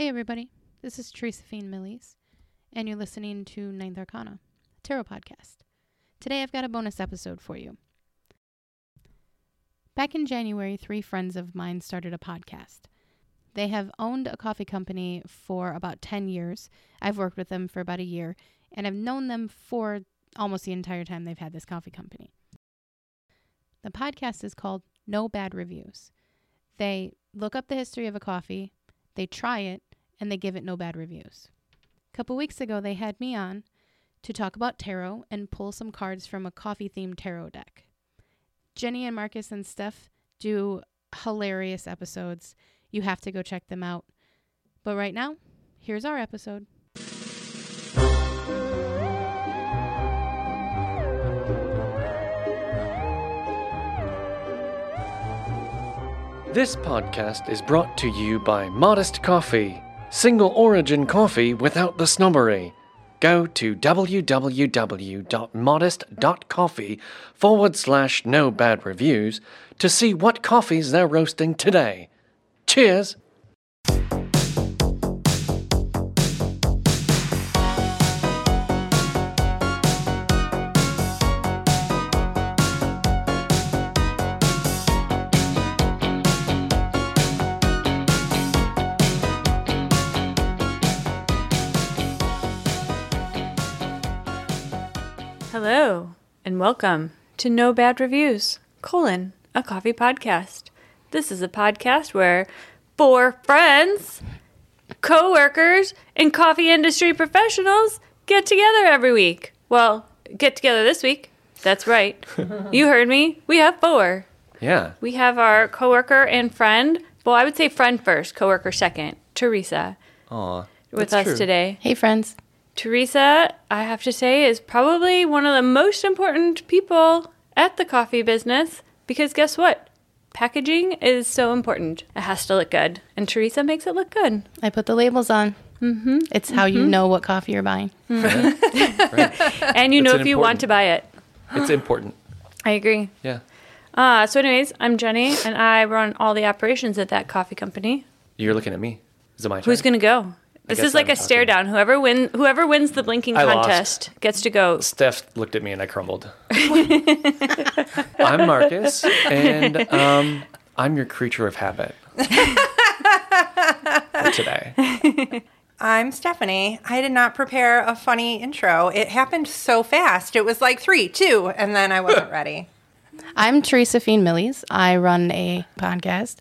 Hey, everybody. This is Teresa Fiend Millies, and you're listening to Ninth Arcana, a tarot podcast. Today, I've got a bonus episode for you. Back in January, three friends of mine started a podcast. They have owned a coffee company for about 10 years. I've worked with them for about a year, and I've known them for almost the entire time they've had this coffee company. The podcast is called No Bad Reviews. They look up the history of a coffee, they try it, and they give it no bad reviews. A couple weeks ago, they had me on to talk about tarot and pull some cards from a coffee themed tarot deck. Jenni and Marcus and Steph do hilarious episodes. You have to go check them out. But right now, here's our episode. This podcast is brought to you by Modest Coffee, single origin coffee without the snobbery. Go to www.modest.coffee forward slash no bad reviews to see what coffees they're roasting today. Cheers! Welcome to No Bad Reviews, colon, a coffee podcast. This is a podcast where four friends, co-workers, and coffee industry professionals get together every week. Well, get together this week. That's right. you heard me. We have four. Yeah. We have our coworker and friend. Well, I would say friend first, coworker second, Teresa, Aw. with us true. today. Hey, friends. Teresa, I have to say, is probably one of the most important people at the coffee business because guess what? Packaging is so important. It has to look good. And Teresa makes it look good. I put the labels on. Mm-hmm. It's how you know what coffee you're buying. And you know It's if you want to buy it. It's important. I agree. Yeah. Uh, so, anyways, I'm Jenni and I run all the operations at that coffee company. You're looking at me. Is it my turn? Who's going to go? This is like I'm a stare down. Whoever win, whoever wins the blinking I lost. contest gets to go. Steph looked at me and I crumbled. I'm Marcus, and um, I'm your creature of habit for today. I'm Stephanie. I did not prepare a funny intro. It happened so fast. It was like three, two, and then I wasn't ready. I'm Teresa Fiend Millies. I run a podcast,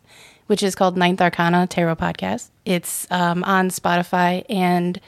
which is called Ninth Arcana Tarot Podcast. It's um, on Spotify and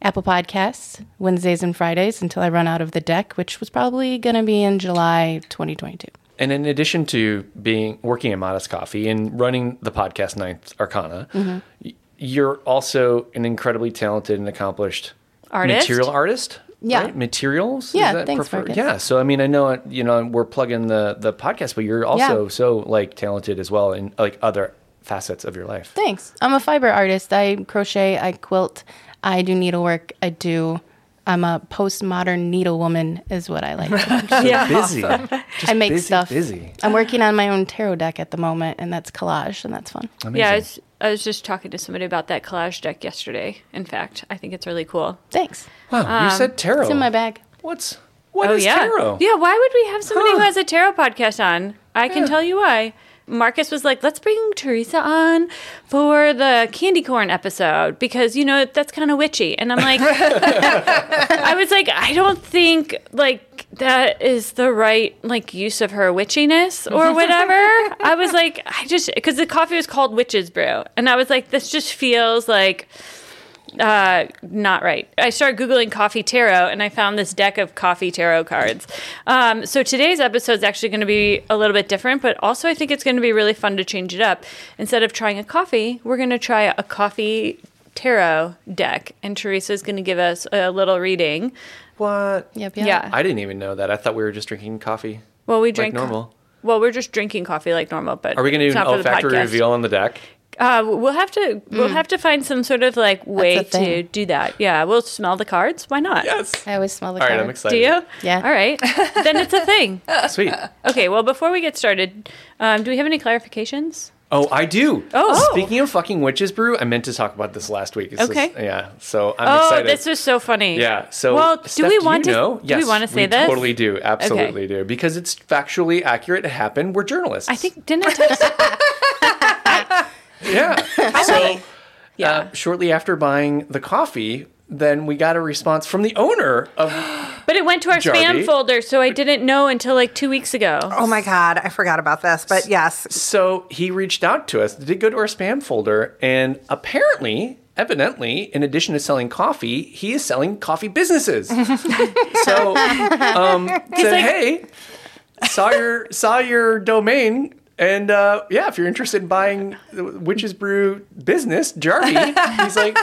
Apple Podcasts Wednesdays and Fridays until I run out of the deck, which was probably going to be in July 2022. And in addition to being working at Modest Coffee and running the podcast Ninth Arcana, y- you're also an incredibly talented and accomplished Artist? material artist. Yeah. right? materials. Yeah, thanks. Yeah, so I mean, I know you know we're plugging the the podcast, but you're also Yeah. so like talented as well in like other facets of your life. Thanks. I'm a fiber artist. I crochet, I quilt, I do needlework, I do. I'm a postmodern needlewoman, is what I like. to call it. Yeah. Busy. Just I make busy, stuff. Busy. I'm working on my own tarot deck at the moment, and that's collage, and that's fun. Amazing. Yeah, I was, I was just talking to somebody about that collage deck yesterday. In fact, I think it's really cool. Thanks. Wow, you um, said tarot. It's in my bag. What's what oh is yeah, tarot? yeah. Why would we have somebody who has a tarot podcast on? I can tell you why. Marcus was like, "Let's bring Teresa on for the candy corn episode because you know that's kind of witchy." And I'm like, I was like, I don't think like that is the right like use of her witchiness or whatever. I was like, I just because the coffee was called Witch's Brew, and I was like, this just feels like uh, not right. I started Googling coffee tarot and I found this deck of coffee tarot cards. Um, so today's episode is actually going to be a little bit different, but also I think it's going to be really fun to change it up. Instead of trying a coffee, we're going to try a coffee tarot deck. And Teresa's going to give us a little reading. What? Yep, Yeah. I didn't even know that. I thought we were just drinking coffee well, we like drink normal. Well, we're just drinking coffee like normal, but Are we going to do an not for olfactory reveal on the deck? Uh, we'll have to we'll have to find some sort of like way to do that. Yeah, we'll smell the cards. Why not? Yes. I always smell the All right. I'm excited. Do you? Yeah. All right. then it's a thing. Sweet. Okay. Well, before we get started, um, do we have any clarifications? Oh, I do. Oh. speaking of fucking witches brew, I meant to talk about this last week. This is- Okay. yeah. So I'm excited. Oh, excited. this was so funny. Yeah. So, well, do Steph, we you want to? know? Do Yes, we want to say we this? Totally do. Absolutely do. Because it's factually accurate. It happened. We're journalists. I think didn't I text? Yeah. so, Yeah. uh, shortly after buying the coffee, then we got a response from the owner of. but it went to our Jarby. spam folder, so I didn't know until like two weeks ago. Oh my God, I forgot about this. But yes, So he reached out to us. Did go to our spam folder, and apparently. Evidently, in addition to selling coffee, he is selling coffee businesses. so, um, said, like- "Hey, saw your saw your domain, and uh, yeah, if you're interested in buying the Witches Brew business, Jarby, he's like,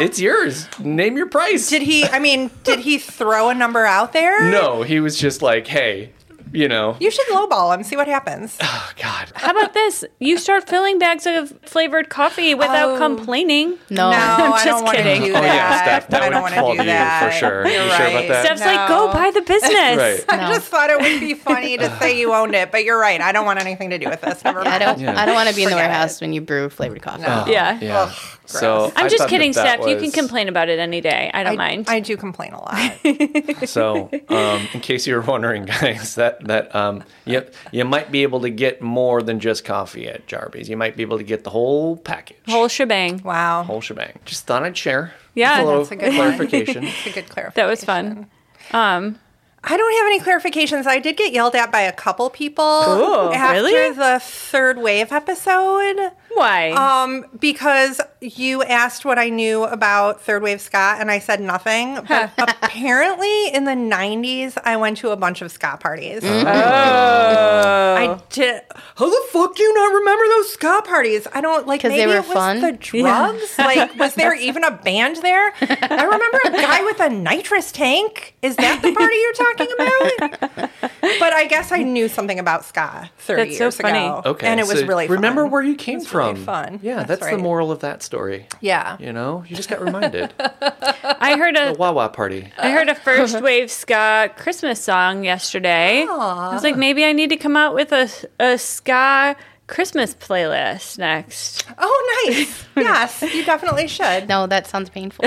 it's yours. Name your price. did he? I mean, did he throw a number out there? no, he was just like, hey, you know, You should lowball him. See what happens. oh God, How about this? You start filling bags of flavored coffee without Oh. complaining. No. No, I just don't kidding. do oh yeah, Steph, that I would don't want to fall you that for sure. You're you sure about right. that? Steph's like, go buy the business. Right. I just thought it would be funny to say you owned it, but you're right. I don't want anything to do with this. Never I mind. don't. Yeah. I don't want to be in the warehouse it. when you brew flavored coffee. No. Yeah. Yeah. Ugh, so I'm just kidding, that that Steph. You can complain about it any day. I don't I, mind. I do complain a lot. So, um, in case you were wondering, guys, that that um, yep, you might be able to get more than just coffee at Jarby's. You might be able to get the whole package, Whole shebang. Wow. whole shebang. Just thought I'd share. Yeah. A little That's a good clarification. It's a good clarification. That was fun. Um, I don't have any clarifications. I did get yelled at by a couple people Ooh, after really? the third wave episode. Why? Um, because you asked what I knew about third wave ska, and I said nothing. But apparently, in the '90s, I went to a bunch of ska parties. oh. I did. How the fuck do you not remember those ska parties? I don't like. 'Cause they Maybe were it was fun? the drugs. Like, was there even a band there? I remember a guy with a nitrous tank. Is that the party you're talking about? But I guess I knew something about ska 30 That's so years funny. ago. Okay, and it was so really fun. remember where you came was really from. fun. Yeah, That's that's, the moral of that story. Yeah. You know, you just got reminded. I heard the a Wawa party. I heard a first wave ska Christmas song yesterday. I was like, maybe I need to come out with a a ska Christmas playlist next. Oh, nice. yes, you definitely should. No, that sounds painful.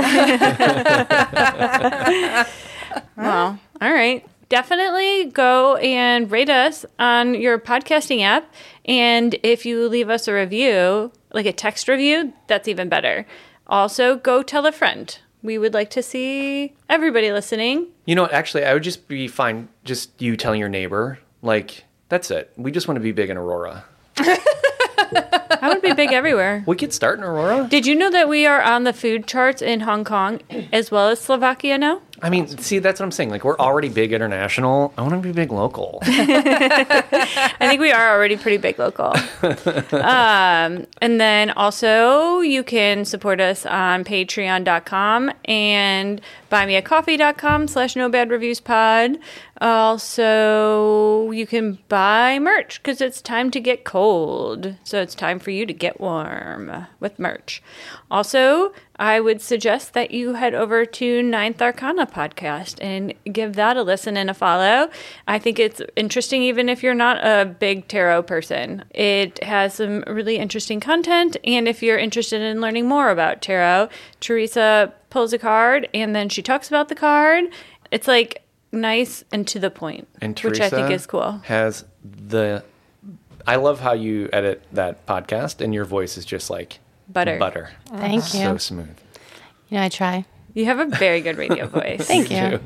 Well, all right. Definitely go and rate us on your podcasting app. And if you leave us a review, like a text review, that's even better. Also, go tell a friend. We would like to see everybody listening. You know, what, actually, I would just be fine. Just you telling your neighbor, like that's it. We just want to be big in Aurora. I would be big everywhere. We could start in Aurora. Did you know that we are on the food charts in Hong Kong as well as Slovakia now? I mean, see, that's what I'm saying. Like, we're already big international. I want to be big local. I think we are already pretty big local. um, and then also, you can support us on patreon.com and buymeacoffee.com slash no bad reviews pod. Also, you can buy merch because it's time to get cold. So it's time for you to get warm with merch. Also, I would suggest that you head over to Ninth Arcana podcast and give that a listen and a follow. I think it's interesting, even if you're not a big tarot person. It has some really interesting content. And if you're interested in learning more about tarot, Teresa pulls a card and then she talks about the card. It's like nice and to the point, And which I think is cool. Has the. I love how you edit that podcast, and your voice is just like Butter. Butter. Thank uh-huh. you. So smooth. You know, I try. You have a very good radio voice. Thank you. you.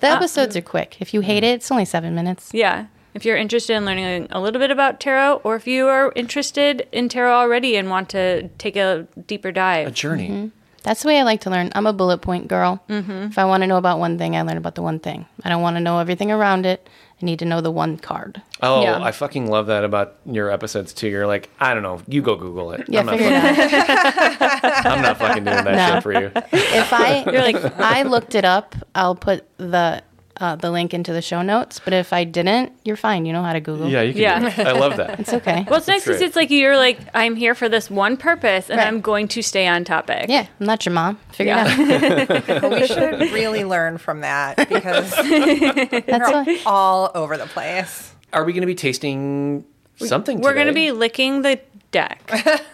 The uh, episodes are quick. If you hate it, it's only seven minutes. Yeah. If you're interested in learning a little bit about tarot, or if you are interested in tarot already and want to take a deeper dive, A dive, journey. Mm-hmm. That's the way I like to learn. I'm a bullet point girl. Mm-hmm. If I want to know about one thing, I learn about the one thing. I don't want to know everything around it. I need to know the one card. Oh, Yeah. I fucking love that about your episodes too. You're like, I don't know, you go Google it. Yeah, I'm, not figure it fucking. I'm not fucking doing that No. shit for you. If I You're like- I looked it up, I'll put the uh, the link into the show notes. But if I didn't, you're fine. You know how to Google. Yeah, you can. Yeah. Do it. I love that. it's okay. well, it's nice because great. it's like you're like, I'm here for this one purpose and Right. I'm going to stay on topic. yeah, I'm not your mom. Figure Yeah. it out. But we should really learn from that because That's we're why. all over the place. Are we going to be tasting something. We're going to be licking the deck.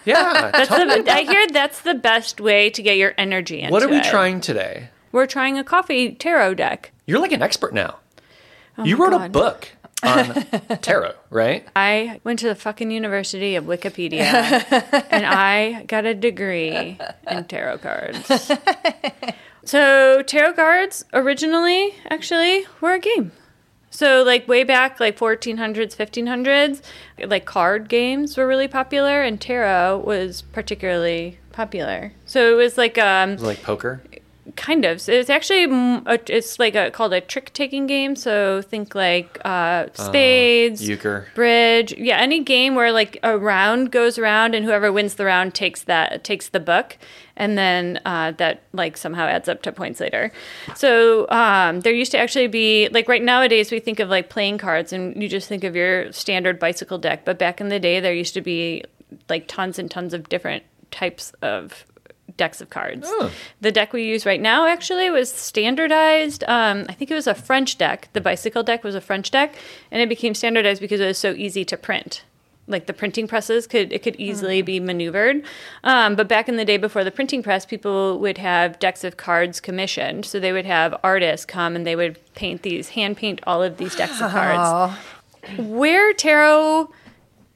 Yeah. That's tell the, I hear that's the best way to get your energy into what are we it. trying today? We're trying a coffee tarot deck. You're like an expert now. you Oh my wrote a book on tarot, right? I went to the fucking University of Wikipedia and I got a degree in tarot cards. So, tarot cards originally actually were a game. So, like way back, like 1400s, 1500s, like card games were really popular, and tarot was particularly popular. So, it was like um, it like poker? Kind of. So it's actually a, it's like a called a trick taking game. So think like uh, spades, Euchre. bridge. Yeah, any game where like a round goes around and whoever wins the round takes that takes the book, and then uh, that like somehow adds up to points later. So um, there used to actually be like right nowadays we think of like playing cards and you just think of your standard bicycle deck, but back in the day there used to be like tons and tons of different types of decks of cards. The deck we use right now actually was standardized. Um, I think it was a French deck. The bicycle deck was a French deck, and it became standardized because it was so easy to print. Like the printing presses could it could easily be maneuvered. Um, but back in the day before the printing press, people would have decks of cards commissioned. So they would have artists come and they would paint these, hand paint all of these decks of cards. Where tarot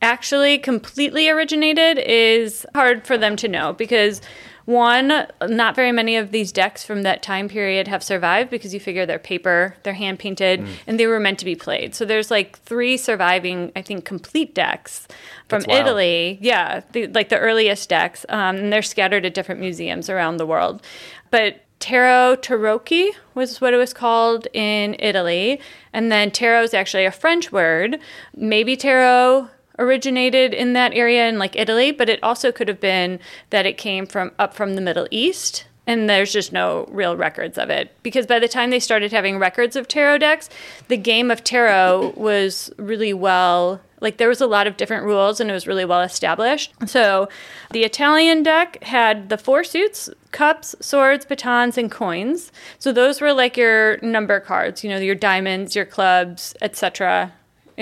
actually completely originated is hard for them to know because one not very many of these decks from that time period have survived because you figure they're paper they're hand painted and they were meant to be played. So there's like three surviving i think complete decks from italy. Yeah the, like the earliest decks um, and they're scattered at different museums around the world. But Tarot Tarocchi was what it was called in Italy. And then tarot is actually a French word. Maybe tarot originated in that area in like Italy, but it also could have been that it came from up from the Middle East. And there's just no real records of it. Because by the time they started having records of tarot decks, the game of tarot was really well like there was a lot of different rules and it was really well established. So the Italian deck had the four suits, cups, swords, batons, and coins. So those were like your number cards, you know, your diamonds, your clubs, etc.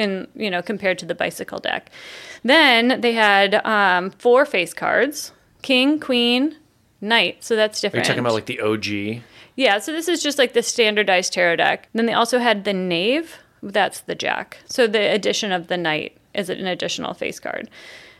In you know, compared to the bicycle deck. Then they had um, four face cards: king, queen, knight. So that's Are you different. talking about like the OG? Yeah, so this is just like the standardized tarot deck. Then they also had the knave, that's the jack. So the addition of the knight is an additional face card.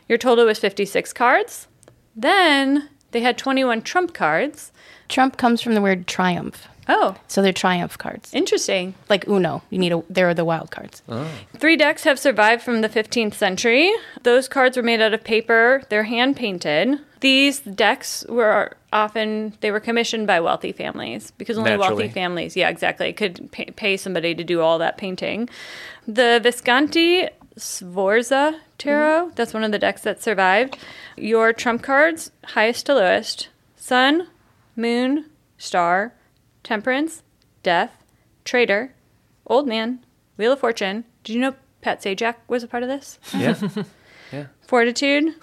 Your total was 56 cards. Then they had 21 trump cards. Trump comes from the word triumph. Oh, So they're triumph cards. interesting. Like Uno. You need a there are the wild cards. Oh. Three decks have survived from the 15th century. Those cards were made out of paper. They're hand painted. These decks were often they were commissioned by wealthy families because only Naturally. wealthy families, yeah, exactly, could pay, pay somebody to do all that painting. The Visconti Sforza tarot, mm-hmm. that's one of the decks that survived. Your trump cards, highest to lowest: Sun, Moon, Star, Temperance, Death, Traitor, Old Man, Wheel of Fortune. Did you know Pat Sajak was a part of this? Yeah. Fortitude,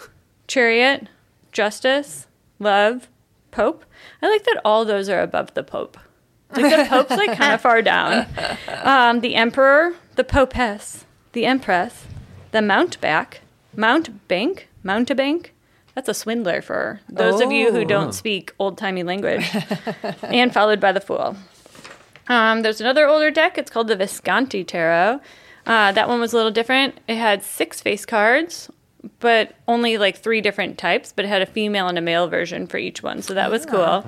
Chariot, Justice, Love, Pope. I like that all those are above the Pope. Like the Pope's like kind of far down. Um, the Emperor, the Popess, the Empress, the Mountback, Mount Bank, Mountbank, Mountebank. That's a swindler for those of you who don't speak old timey language. and followed by the Fool. Um, there's another older deck. It's called the Visconti Tarot. Uh, that one was a little different. It had six face cards, but only like three different types, but it had a female and a male version for each one. So that was cool.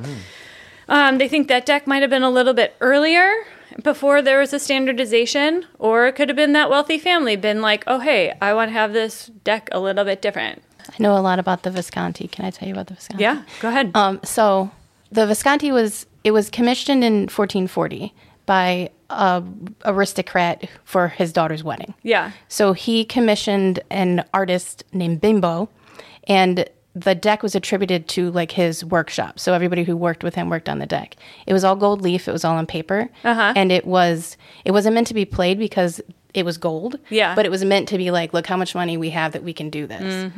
Um, they think that deck might have been a little bit earlier before there was a standardization, or it could have been that wealthy family been like, oh, hey, I want to have this deck a little bit different. I know a lot about the Visconti. Can I tell you about the Visconti? Yeah, go ahead. Um, so the Visconti was it was commissioned in 1440 by a aristocrat for his daughter's wedding. yeah. So he commissioned an artist named Bembo, and the deck was attributed to like his workshop. So everybody who worked with him worked on the deck. It was all gold leaf. It was all on paper, Uh-huh. and it was it wasn't meant to be played because it was gold. Yeah. but it was meant to be like, look how much money we have that we can do this.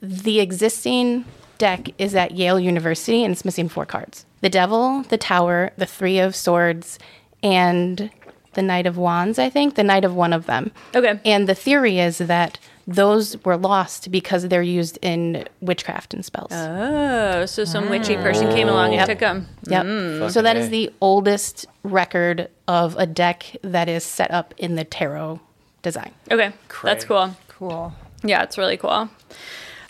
The existing deck is at Yale University, and it's missing four cards: the Devil, the Tower, the Three of Swords, and the Knight of Wands. I think the Knight of one of them. Okay. And the theory is that those were lost because they're used in witchcraft and spells. Oh, so some witchy person came along and took them. Yep. Mm. So that is the oldest record of a deck that is set up in the tarot design. Okay, Cray. that's cool. Cool. Yeah, it's really cool.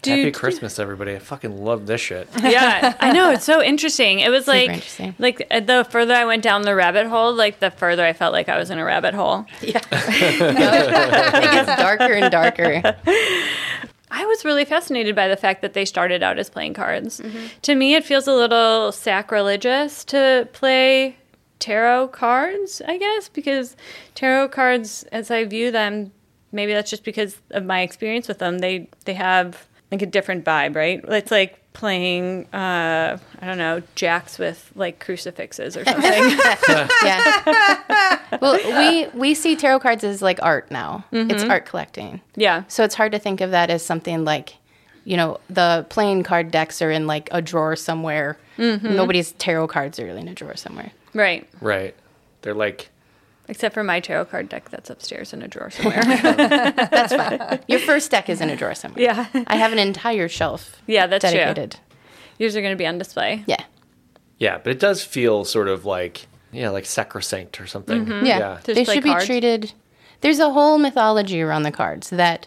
Happy Christmas, everybody. I fucking love this shit. yeah, I know it's so interesting. It was like, interesting. like uh, the further I went down the rabbit hole, like the further I felt like I was in a rabbit hole. Yeah. it gets darker and darker. I was really fascinated by the fact that they started out as playing cards. To me, it feels a little sacrilegious to play tarot cards, I guess, because tarot cards, as I view them, maybe that's just because of my experience with them. They they have like a different vibe, right? It's like playing, uh, I don't know, jacks with like crucifixes or something. Yeah. well, we we see tarot cards as like art now. It's art collecting. yeah. So it's hard to think of that as something like, you know, the playing card decks are in like a drawer somewhere. Nobody's tarot cards are really in a drawer somewhere. Right. Right. They're like, Except for my tarot card deck that's upstairs in a drawer somewhere. That's fine. Your first deck is in a drawer somewhere. yeah. I have an entire shelf Yeah, that's true. dedicated. Yours are going to be on display. Yeah. yeah, but it does feel sort of like, yeah, like sacrosanct or something. Yeah. Just They should cards. be treated. There's a whole mythology around the cards that,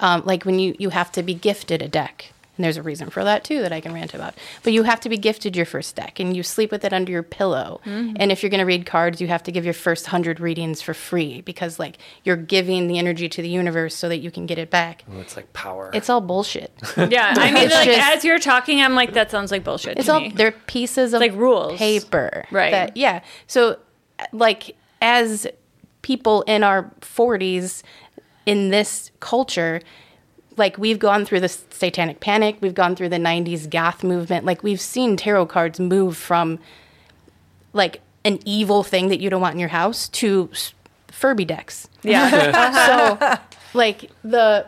um, like when you, you have to be gifted a deck. And there's a reason for that too that I can rant about. But you have to be gifted your first deck and you sleep with it under your pillow. Mm-hmm. And if you're going to read cards, you have to give your first 100 readings for free because like you're giving the energy to the universe so that you can get it back. Oh, It's like power. It's all bullshit. Yeah, I mean, like just- as you're talking, I'm like, that sounds like bullshit It's to all me. they're pieces of Like rules. paper, Right. That, yeah. So, like as people in our 40s in this culture, like we've gone through the Satanic Panic, we've gone through the '90s goth movement. Like we've seen tarot cards move from like an evil thing that you don't want in your house to Furby decks. yeah, so like the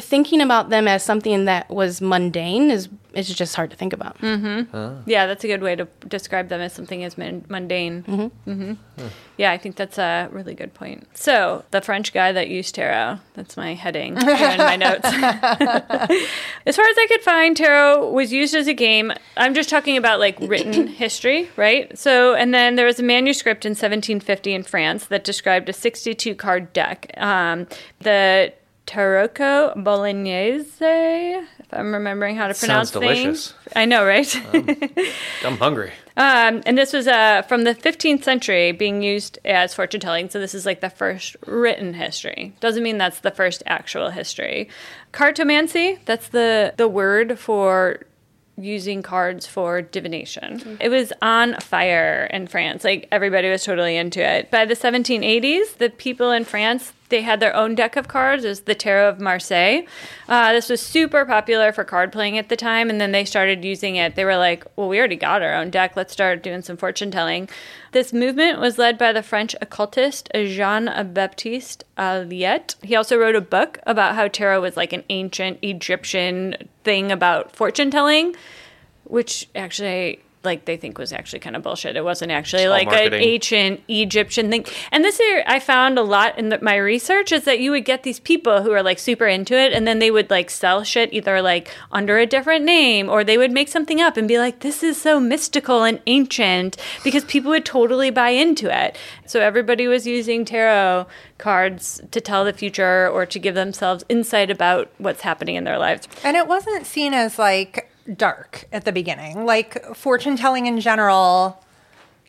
thinking about them as something that was mundane is is just hard to think about. yeah, that's a good way to describe them as something as mun- mundane. Mm-hmm. Yeah, I think that's a really good point. So the French guy that used tarot. That's my heading here in my notes. as far as I could find, tarot was used as a game. I'm just talking about like written history, right? So, and then there was a manuscript in 1750 in France that described a 62 card deck. Um, the Tarocco Bolognese, if I'm remembering how to pronounce Sounds things. delicious. I know, right? I'm hungry. Um, and this was uh, from the 15th century being used as fortune telling. So this is like the first written history. Doesn't mean that's the first actual history. Cartomancy, that's the, the word for using cards for divination. It was on fire in France. Like everybody was totally into it. By the 1780s, the people in France they had their own deck of cards. Was the Tarot of Marseille. Uh, this was super popular for card playing at the time, and then they started using it. They were like, "Well, we already got our own deck. Let's start doing some fortune telling." This movement was led by the French occultist Jean Baptiste Aliette. He also wrote a book about how tarot was like an ancient Egyptian thing about fortune telling which actually like they think was actually kind of bullshit. It wasn't actually all like an ancient Egyptian thing. And this year I found a lot in the, my research is that you would get these people who are like super into it and then they would like sell shit either like under a different name or they would make something up and be like this is so mystical and ancient because people would totally buy into it. So everybody was using tarot cards to tell the future or to give themselves insight about what's happening in their lives. And it wasn't seen as like dark at the beginning. Like fortune telling in general,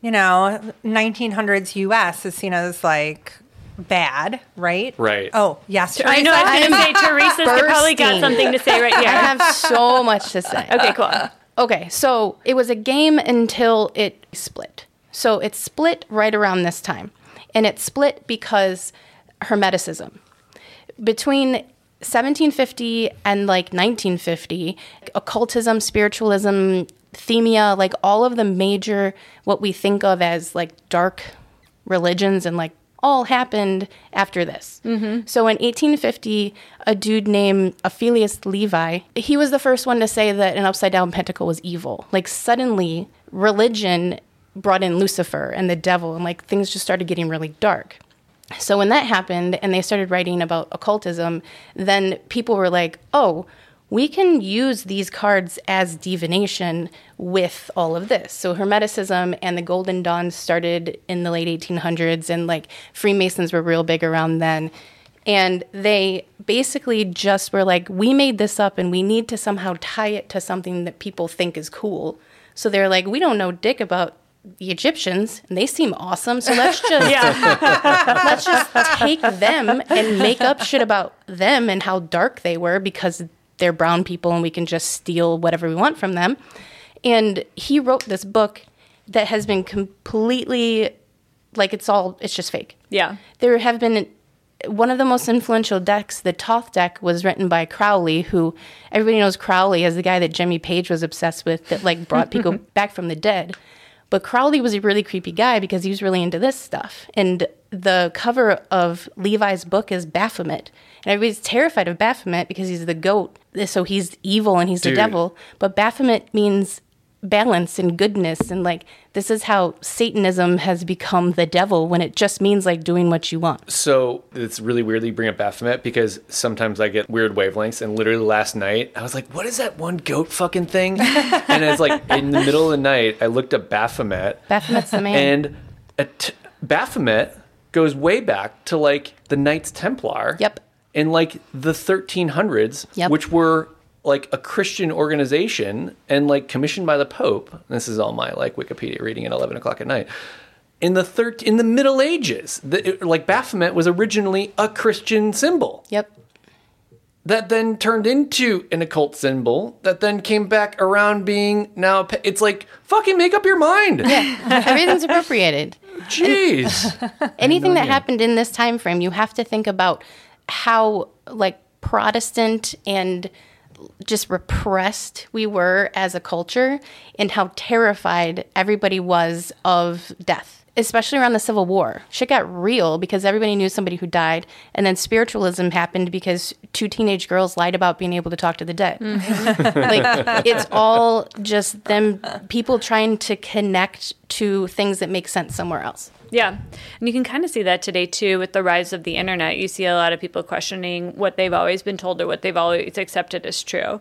you know, 1900s US is seen as like bad, right? Right. Oh, yes. I know I was I'm going to say Teresa's probably got something to say right here. I have so much to say. Okay, cool. Okay, so it was a game until it split. So it split right around this time. And it split because Hermeticism. Between 1750 and like 1950, occultism, spiritualism, Thelema, like all of the major, what we think of as like dark religions and like all happened after this. Mm-hmm. So in 1850, a dude named Eliphas Levi, he was the first one to say that an upside down pentacle was evil. Like suddenly, religion brought in Lucifer and the devil, and like things just started getting really dark. So when that happened and they started writing about occultism, then people were like, "Oh, we can use these cards as divination with all of this." So Hermeticism and the Golden Dawn started in the late 1800s, and like Freemasons were real big around then. And they basically just were like, "We made this up, and we need to somehow tie it to something that people think is cool." So they're like, "We don't know dick about." The Egyptians, and they seem awesome. So let's just Yeah. let's just take them and make up shit about them and how dark they were because they're brown people and we can just steal whatever we want from them. And he wrote this book that has been completely like it's all it's just fake. yeah. There have been one of the most influential decks, the Thoth deck, was written by Crowley, who everybody knows Crowley as the guy that Jimmy Page was obsessed with that like brought people back from the dead. But Crowley was a really creepy guy because he was really into this stuff. And the cover of Levi's book is Baphomet. And everybody's terrified of Baphomet because he's the goat. So he's evil and he's Dude. the devil. But Baphomet means balance and goodness and like this is how satanism has become the devil when it just means like doing what you want So it's really weird that you bring up Baphomet because sometimes I get weird wavelengths. And literally last night, I was like, what is that one goat fucking thing? and it's like in the middle of the night, I looked up Baphomet. baphomet's the man And a t- Baphomet goes way back to like the Knights Templar. Yep. In like the 1300s, Yep. which were like a Christian organization and like commissioned by the Pope. This is all my like Wikipedia reading at 11 o'clock at night. In the thir- in the Middle Ages, the, it- like Baphomet was originally a Christian symbol yep that then turned into an occult symbol that then came back around being now. pa- It's like fucking make up your mind. Yeah, everything's appropriated Jeez. anything that happened in this time frame you have to think about how like protestant and just repressed we were as a culture and how terrified everybody was of death especially around the civil war. Shit got real because everybody knew somebody who died and then spiritualism happened because two teenage girls lied about being able to talk to the dead. Mm-hmm. Like it's all just them people trying to connect to things that make sense somewhere else Yeah. And you can kind of see that today too with the rise of the internet. You see a lot of people questioning what they've always been told or what they've always accepted as true.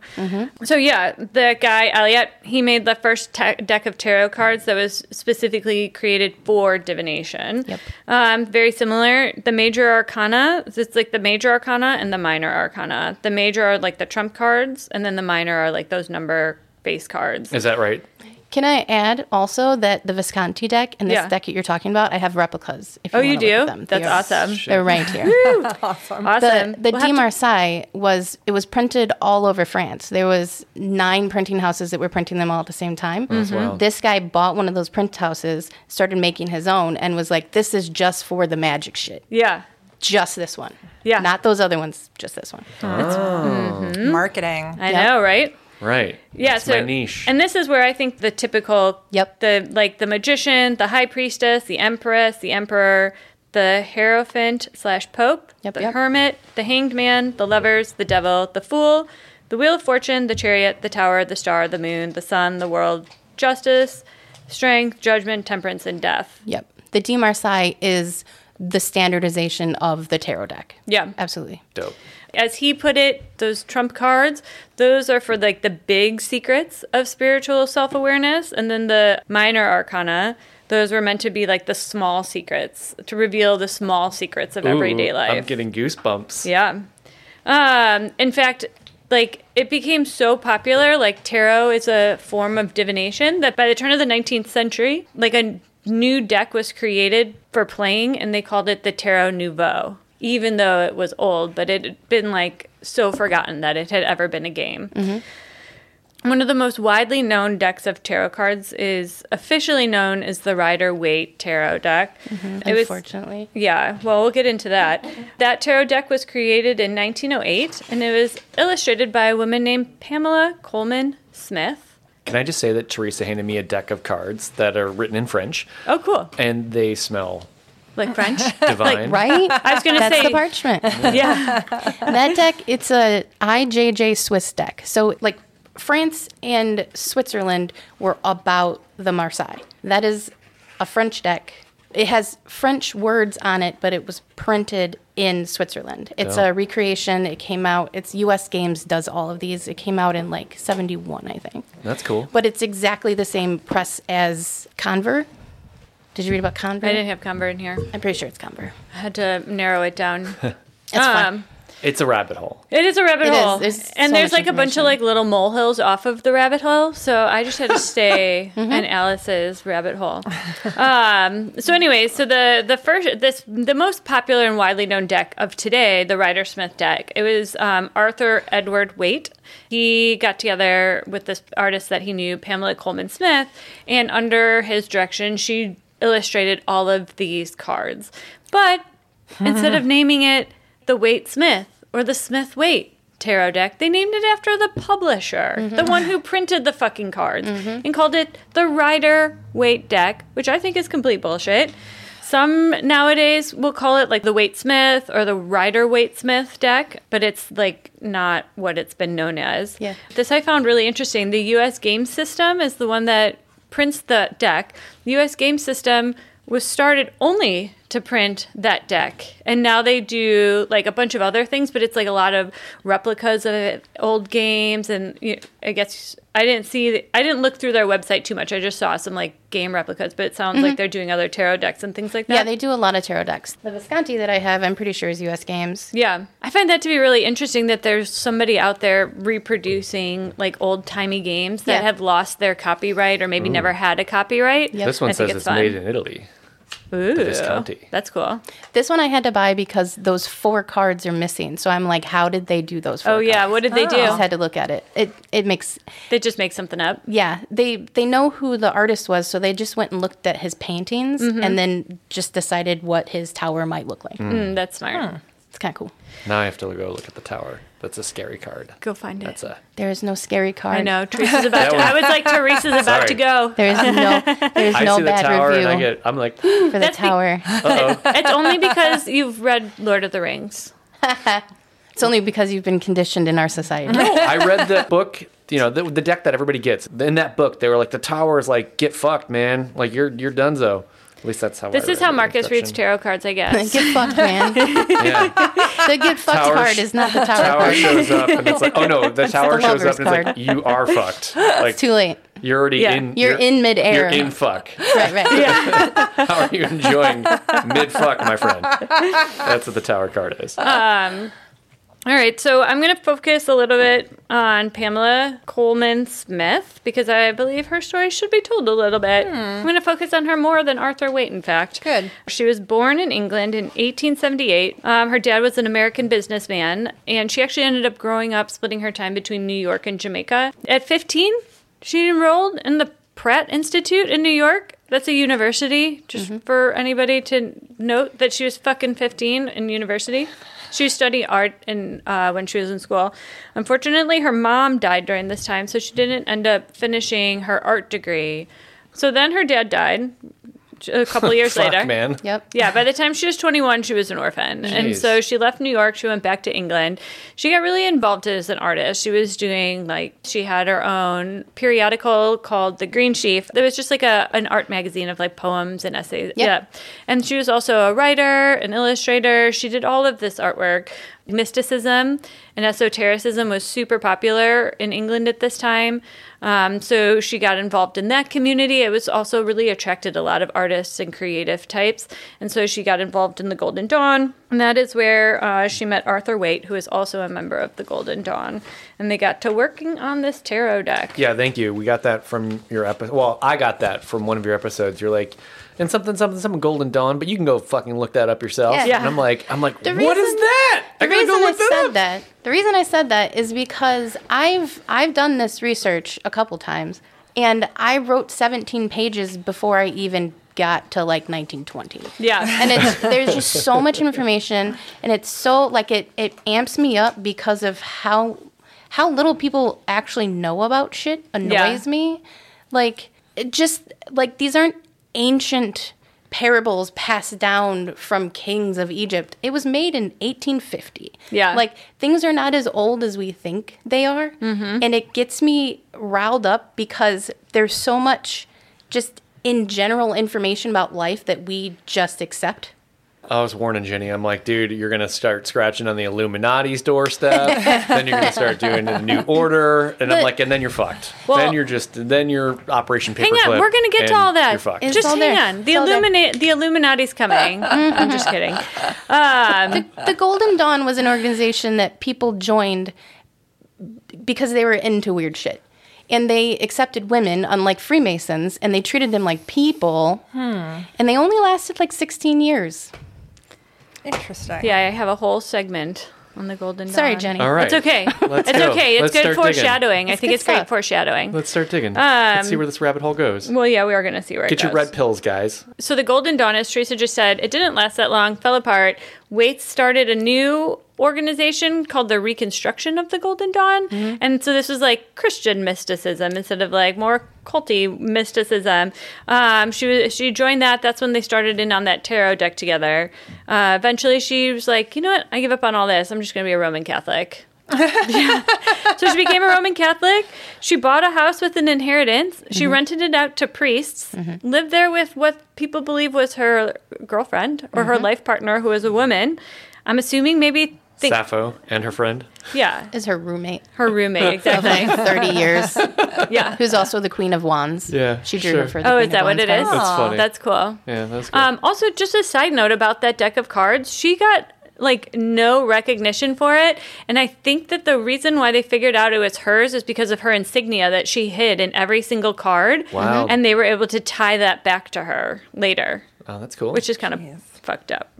So, yeah, the guy, Elliot, he made the first te- deck of tarot cards that was specifically created for divination. Yep. Um, very similar. The major arcana, it's like the major arcana and the minor arcana. The major are like the trump cards, and then the minor are like those number face cards. Is that right? Can I add also that the Visconti deck and this Yeah. deck that you're talking about, I have replicas. If Oh, you you look do? at them. That's They are- awesome. They're right here. Awesome. the the We'll D have to- Marseille was it was printed all over France. There was nine printing houses that were printing them all at the same time. Mm-hmm. wild. This guy bought one of those print houses, started making his own, and was like, "This is just for the magic shit. Yeah. Just this one. Yeah. not those other ones. Just this one." Oh. Mm-hmm. Marketing. I Yep. know, right? Right. Yeah, That's so my niche. and this is where I think the typical Yep. the like the magician, the high priestess, the empress, the emperor, the hierophant slash pope, Yep, the yep. hermit, the hanged man, the lovers, the devil, the fool, the wheel of fortune, the chariot, the tower, the star, the moon, the sun, the world, justice, strength, judgment, temperance, and death. Yep. The D Marseille is the standardization of the tarot deck. Yeah. Absolutely. Dope. As he put it, those trump cards, those are for like the big secrets of spiritual self awareness. And then the minor arcana, those were meant to be like the small secrets, to reveal the small secrets of everyday life. I'm getting goosebumps. yeah. Um, in fact, like it became so popular, like tarot is a form of divination that by the turn of the 19th century, like a new deck was created for playing and they called it the Tarot Nouveau, even though it was old, but it had been like so forgotten that it had ever been a game. Mm-hmm. One of the most widely known decks of tarot cards is officially known as the Rider Waite Tarot deck. Mm-hmm. It was Unfortunately. yeah, well, we'll get into that. That tarot deck was created in 1908 and it was illustrated by a woman named Pamela Colman Smith. Can I just say that Teresa handed me a deck of cards that are written in French Oh, cool. and they smell Like French? divine. Right? I was going to say That's say, the parchment. yeah. that deck, it's a IJJ Swiss deck. So, like, France and Switzerland were about the Marseille. That is a French deck It has French words on it, but it was printed in Switzerland. It's Oh. a recreation. It came out. It's U.S. Games does all of these. It came out in like '71, I think. That's cool. But it's exactly the same press as Conver. Did you read about Conver? I didn't have Cumber in here. I'm pretty sure it's Conver. I had to narrow it down. It's fun. Um, It's a rabbit hole. It is a rabbit It is. hole. There's and so there's like a bunch of like little molehills off of the rabbit hole. So I just had to stay Mm-hmm. in Alice's rabbit hole. Um, so anyway, so the the first this the most popular and widely known deck of today, the Rider Smith deck. It was um, Arthur Edward Waite. He got together with this artist that he knew, Pamela Colman Smith, and under his direction, she illustrated all of these cards. But instead of naming it the Waite Smith or the Smith Waite tarot deck, they named it after the publisher, mm-hmm. the one who printed the fucking cards, mm-hmm. and called it the Rider Waite deck, which I think is complete bullshit. Some nowadays will call it like the Waite Smith or the Rider Waite Smith deck, but it's like not what it's been known as. Yeah. This I found really interesting. The US game system is the one that prints the deck. The US game system was started only to print that deck. And now they do like a bunch of other things, but it's like a lot of replicas of old games and you know, I guess I didn't see I didn't look through their website too much. I just saw some like game replicas, but it sounds like mm-hmm. they're doing other tarot decks and things like that. Yeah, they do a lot of tarot decks. The Visconti that I have, I'm pretty sure is U.S. Games. Yeah, I find that to be really interesting that there's somebody out there reproducing like old timey games that Yeah. have lost their copyright or maybe never had a copyright. Yep. This one I think says it's it's, fun. made in Italy. Ooh, Visconti. That's cool. This one I had to buy because those four cards are missing. So I'm like, how did they do those? Four Oh yeah, what did they do? I just had to look at it. It it makes They just make something up. yeah. They they know who the artist was, so they just went and looked at his paintings Mm-hmm. and then just decided what his tower might look like. Mm, that's smart. It's kind of cool. Now I have to go look at the tower. That's a scary card. Go find it. That's a. There is no scary card. I know Teresa's about. To, I was like, Teresa's about Sorry. to go. There is no there is I no see the bad tower review and I get. I'm like, for the That's be- tower. uh oh. It's only because you've read Lord of the Rings. it's only because you've been conditioned in our society. I read the book. You know, the, the deck that everybody gets. In that book, they were like, the tower is like, get fucked, man. Like you're you're donezo. At least that's how. This I is how the Marcus reads tarot cards, I guess. get fucked, man. Yeah. The get fucked Tower card sh- is not the tower, card. tower card. shows up and it's like, oh no, the tower the shows up lover's and it's like, you are fucked. Like Too late. you're already Yeah. in. You're in midair. You're in fuck. Right, right. Yeah. How are you enjoying mid fuck, my friend? That's what the tower card is. Um, All right, so I'm going to focus a little bit on Pamela Colman Smith because I believe her story should be told a little bit. I'm going to focus on her more than Arthur Waite, in fact. Good. She was born in England in 1878. Um, her dad was an American businessman, and she actually ended up growing up splitting her time between New York and Jamaica. At 15, she enrolled in the Pratt Institute in New York. That's a university, just for anybody to note that she was fucking 15 in university. She studied art in, uh, when she was in school. Unfortunately, her mom died during this time, so she didn't end up finishing her art degree. So then her dad died a couple years Fuck, later. man. Yep. Yeah, by the time she was 21, she was an orphan. And Jeez. so she left New York. She went back to England. She got really involved as an artist. She was doing, like, she had her own periodical called The Green Sheaf. It was just like a an art magazine of, like, poems and essays. Yep. Yeah. And she was also a writer, an illustrator. She did all of this artwork. Mysticism and esotericism was super popular in England at this time. Um, so she got involved in that community. It was also really attracted a lot of artists and creative types. And so she got involved in the Golden Dawn. And that is where uh, she met Arthur Waite, who is also a member of the Golden Dawn. And they got to working on this tarot deck. Yeah, thank you. We got that from your episode. Well, I got that from one of your episodes. You're like, and something, something, something, Golden Dawn, but you can go fucking look that up yourself. Yeah. Yeah. And I'm like, I'm like, The what is reason- that? I The gotta reason go I that said up. that, the reason I said that is because I've I've done this research a couple times, and I wrote 17 pages before I even got to like 1920. Yeah. and it's there's just so much information and it's so like it it amps me up because of how how little people actually know about shit annoys me like it just like these aren't ancient parables passed down from kings of Egypt it was made in 1850 Yeah. like things are not as old as we think they are mm-hmm. and it gets me riled up because there's so much just in general information about life that we just accept? I was warning Jenni. I'm like, dude, you're gonna start scratching on the Illuminati's doorstep. then you're gonna start doing the New Order, and I'm like, and then you're fucked. Well- then you're just, then you're Operation Hang on, we're gonna get to all that. You're fucked. It's Just hang there. on. The It's all there. Illuminati, the Illuminati's coming. I'm just kidding. Um, The Golden Dawn was an organization that people joined because they were into weird shit. And they accepted women, unlike Freemasons, and they treated them like people. Hmm. And they only lasted like 16 years. Interesting. yeah, I have a whole segment on the Golden Dawn. Sorry, Jenni. All right. It's okay. Let's it's go. okay. It's Let's good start digging. foreshadowing. I It's think good it's great foreshadowing. Let's start digging. Let's see Um, where this rabbit hole goes. Well, yeah, we are going to see where Get it your red pills, guys. so the Golden Dawn, as Teresa just said, it didn't last that long, fell apart. Waits started a new organization called the Reconstruction of the Golden Dawn. And so this was like Christian mysticism instead of like more culty mysticism. Um, she was, she joined that. That's when they started in on that tarot deck together. Uh, eventually, she was like, you know what? I give up on all this. I'm just going to be a Roman Catholic. Yeah. So she became a Roman Catholic. She bought a house with an inheritance. She rented it out to priests, lived there with what people believe was her girlfriend or her life partner, who was a woman. I'm assuming maybe think Sappho and her friend. yeah, Is her roommate her roommate exactly. like 30 years, yeah. who's also the Queen of Wands. Yeah, She drew sure. her for the Oh, Queen is of that what Wands it That's funny. That's cool. Yeah, that's good. Um, also, just a side note about that deck of cards, she got like no recognition for it. And I think that the reason why they figured out it was hers is because of her insignia that she hid in every single card. Wow. And they were able to tie that back to her later, oh, that's cool. which is kind of fucked up.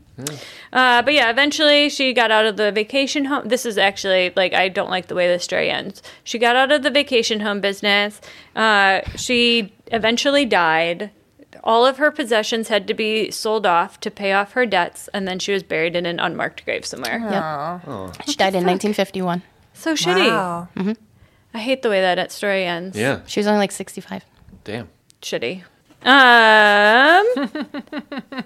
Uh, but yeah, eventually she got out of the vacation home. This is actually like I don't like the way this story ends. She got out of the vacation home business. Uh, she eventually died. All of her possessions had to be sold off to pay off her debts, and then she was buried in an unmarked grave somewhere. Yep. She died in 1951. So shitty. Wow. I hate the way that that story ends. yeah, She was only like 65. damn. shitty. Um,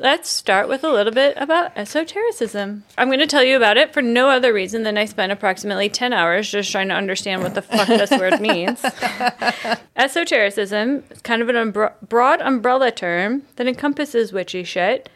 let's start with a little bit about esotericism. I'm going to tell you about it for no other reason than I spent approximately 10 hours just trying to understand what the fuck this word means. Esotericism is kind of an umbr- broad umbrella term that encompasses witchy shit,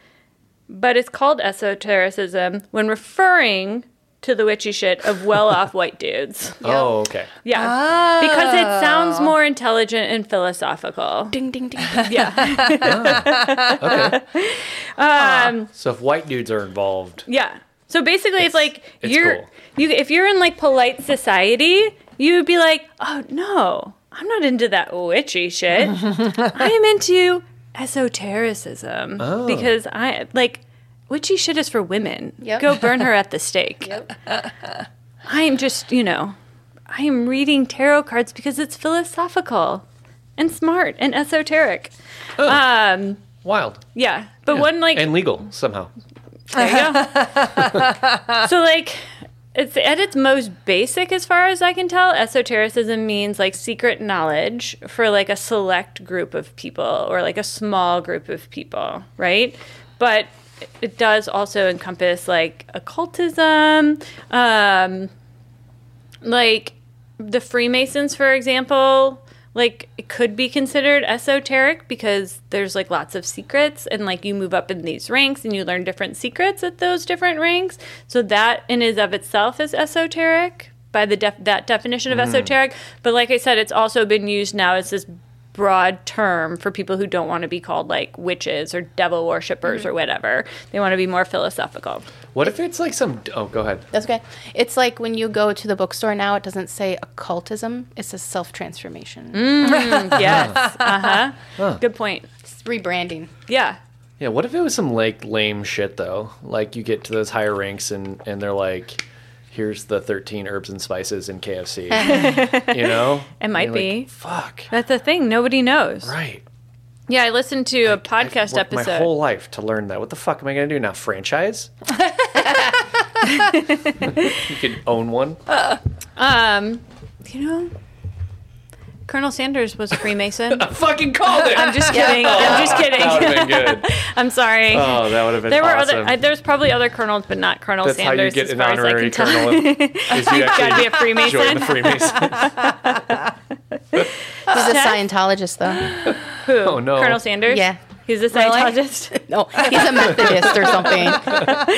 but it's called esotericism when referring to the witchy shit of well off white dudes. Oh, okay. Yeah. Ah. Because it sounds more intelligent and philosophical. Ding, ding, ding. Yeah. Ah, okay. Um, ah. so if white dudes are involved, yeah. So basically, it's like it's you're cool. you if you're in like polite society, you would be like, oh no, I'm not into that witchy shit. I am into esotericism Oh. because I like witchy shit is for women. Yep. Go burn her at the stake. Yep. I am just, you know, I am reading tarot cards because it's philosophical and smart and esoteric. Um, wild. yeah, but one like and legal somehow. there you go. so like it's at its most basic as far as I can tell, esotericism means like secret knowledge for like a select group of people or like a small group of people, right? But it does also encompass like occultism, um, like the Freemasons, for example, like it could be considered esoteric because there's like lots of secrets and like you move up in these ranks and you learn different secrets at those different ranks. So that in is of itself is esoteric by the def- that definition of esoteric. But like I said, it's also been used now as this broad term for people who don't want to be called like witches or devil worshippers or whatever. They want to be more philosophical. What if it's like some? Oh, go ahead. That's okay. It's like when you go to the bookstore now, it doesn't say occultism, it says self transformation. yes. Uh huh. Good point. It's rebranding. Yeah. Yeah. What if it was some like lame shit though? Like you get to those higher ranks and and they're like, here's the 13 herbs and spices in KFC. you know? It might you're like, be. Fuck. That's the thing. Nobody knows. Right. Yeah, I listened to a I've podcast episode. My whole life to learn that. What the fuck am I gonna do now? Franchise? you could own one. um, you know, Colonel Sanders was a Freemason. I fucking called it. I'm just kidding. I'm just kidding. That would have been good. I'm sorry. Oh, that would have been there were awesome. other. I, there's probably other colonels, but not Colonel That's how you Sanders. get as an far as I honorary can tell. colonel. Is you gotta be a actually Freemason. join the Freemasons. He's a Scientologist, though. Who? Oh, no. Colonel Sanders? Yeah. He's a Really? Scientologist. No, he's a Methodist or something,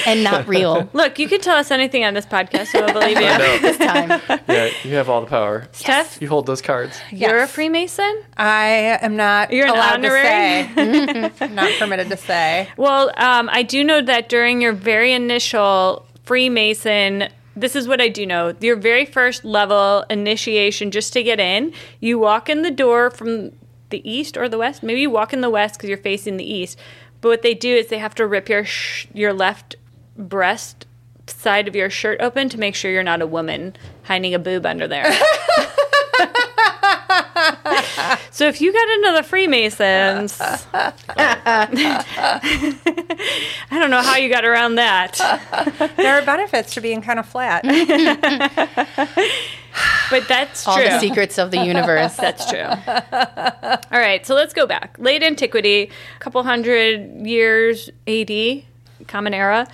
and not real Look, you can tell us anything on this podcast, so we'll believe you. No. this time. Yeah, you have all the power. Steph, You hold those cards. you're a Freemason? I am not You're allowed honorary? to say. not permitted to say. Well, um, I do know that during your very initial Freemason, this is what I do know. Your very first level initiation, just to get in, you walk in the door from the east or the west. Maybe you walk in the west because you're facing the east. But what they do is they have to rip your sh- your left breast side of your shirt open to make sure you're not a woman hiding a boob under there. so if you got into the Freemasons, I don't know how you got around that, There are benefits to being kind of flat. but that's All the secrets of the universe. That's true. All right, so let's go back. Late antiquity, a couple hundred years AD, Common Era.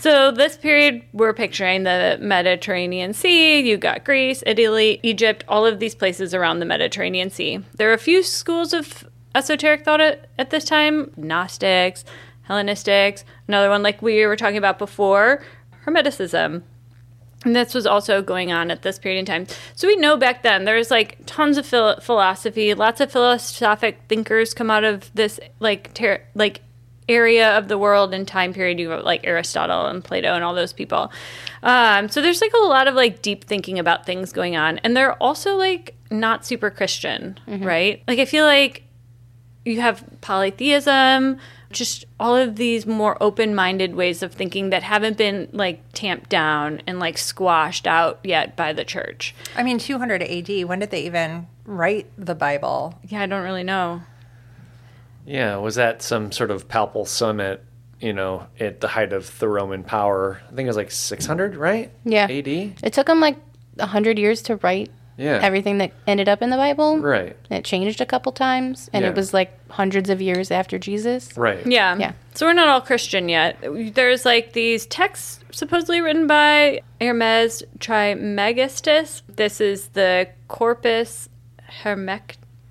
So this period, we're picturing the Mediterranean Sea. You've got Greece, Italy, Egypt, all of these places around the Mediterranean Sea. There are a few schools of esoteric thought at, at this time: Gnostics, Hellenistics. Another one, like we were talking about before, Hermeticism. And this was also going on at this period in time. So we know back then there was like tons of phil- philosophy, lots of philosophic thinkers come out of this like ter- like area of the world and time period. You have like Aristotle and Plato and all those people. Um, so there's like a lot of like deep thinking about things going on, and they're also like not super Christian, right? Like I feel like you have polytheism, just all of these more open-minded ways of thinking that haven't been like tamped down and like squashed out yet by the church. I mean, 200 AD, when did they even write the Bible? Yeah, I don't really know. Yeah, was that some sort of palpable summit, you know, at the height of the Roman power? I think it was like 600, right? Yeah. AD? It took him like a hundred years to write Yeah. everything that ended up in the Bible. Right. It changed a couple times, and Yeah. it was like hundreds of years after Jesus. Right. Yeah. Yeah. So we're not all Christian yet. There's like these texts supposedly written by Hermes Trismegistus. This is the Corpus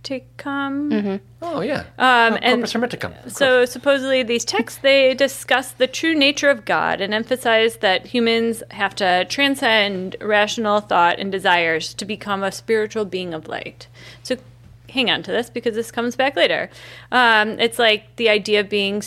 Hermeticum. Oh, yeah. Um, oh, and Corpus Hermeticum. So supposedly these texts they discuss the true nature of God and emphasize that humans have to transcend rational thought and desires to become a spiritual being of light. So hang on to this because this comes back later. Um, it's like the idea of being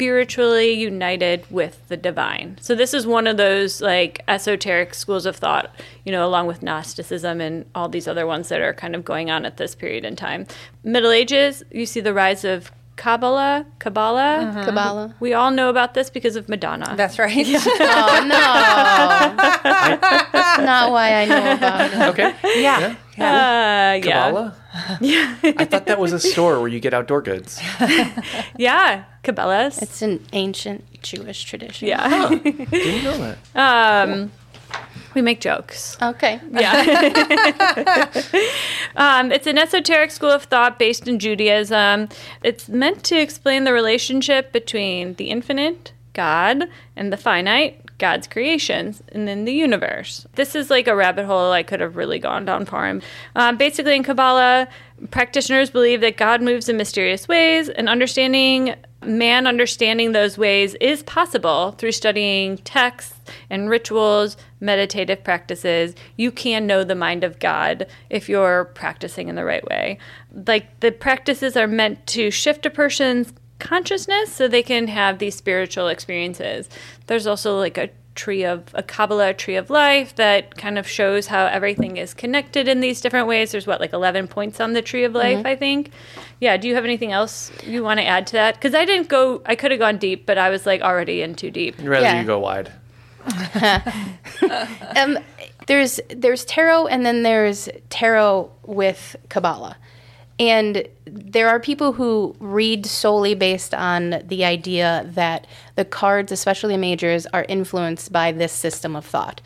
spiritually united with the divine. So this is one of those like esoteric schools of thought, you know, along with Gnosticism and all these other ones that are kind of going on at this period in time. Middle Ages, you see the rise of Kabbalah, Kabbalah. Kabbalah. We all know about this because of Madonna. That's right. Oh no! Not why I know about it. Okay. yeah. Uh, yeah. Kabbalah? Yeah. I thought that was a store where you get outdoor goods. Yeah. Cabela's. It's an ancient Jewish tradition. yeah. Didn't know that. um, we make jokes. Okay. Yeah. um, it's an esoteric school of thought based in Judaism. It's meant to explain the relationship between the infinite, God, and the finite, God's creations, and then the universe. This is like a rabbit hole I could have really gone down for him. Um, basically, in Kabbalah, practitioners believe that God moves in mysterious ways, and understanding man understanding those ways is possible through studying texts and rituals, meditative practices. You can know the mind of God if you're practicing in the right way. Like the practices are meant to shift a person's consciousness so they can have these spiritual experiences. There's also like a tree of a Kabbalah tree of life that kind of shows how everything is connected in these different ways. There's what like 11 points on the tree of life, I think. Yeah, do you have anything else you want to add to that? Cuz I didn't go I could have gone deep, but I was like already in too deep. I'd rather Yeah. you go wide. Um, there's there's tarot, and then there's tarot with Kabbalah, and there are people who read solely based on the idea that the cards, especially majors, are influenced by this system of thought.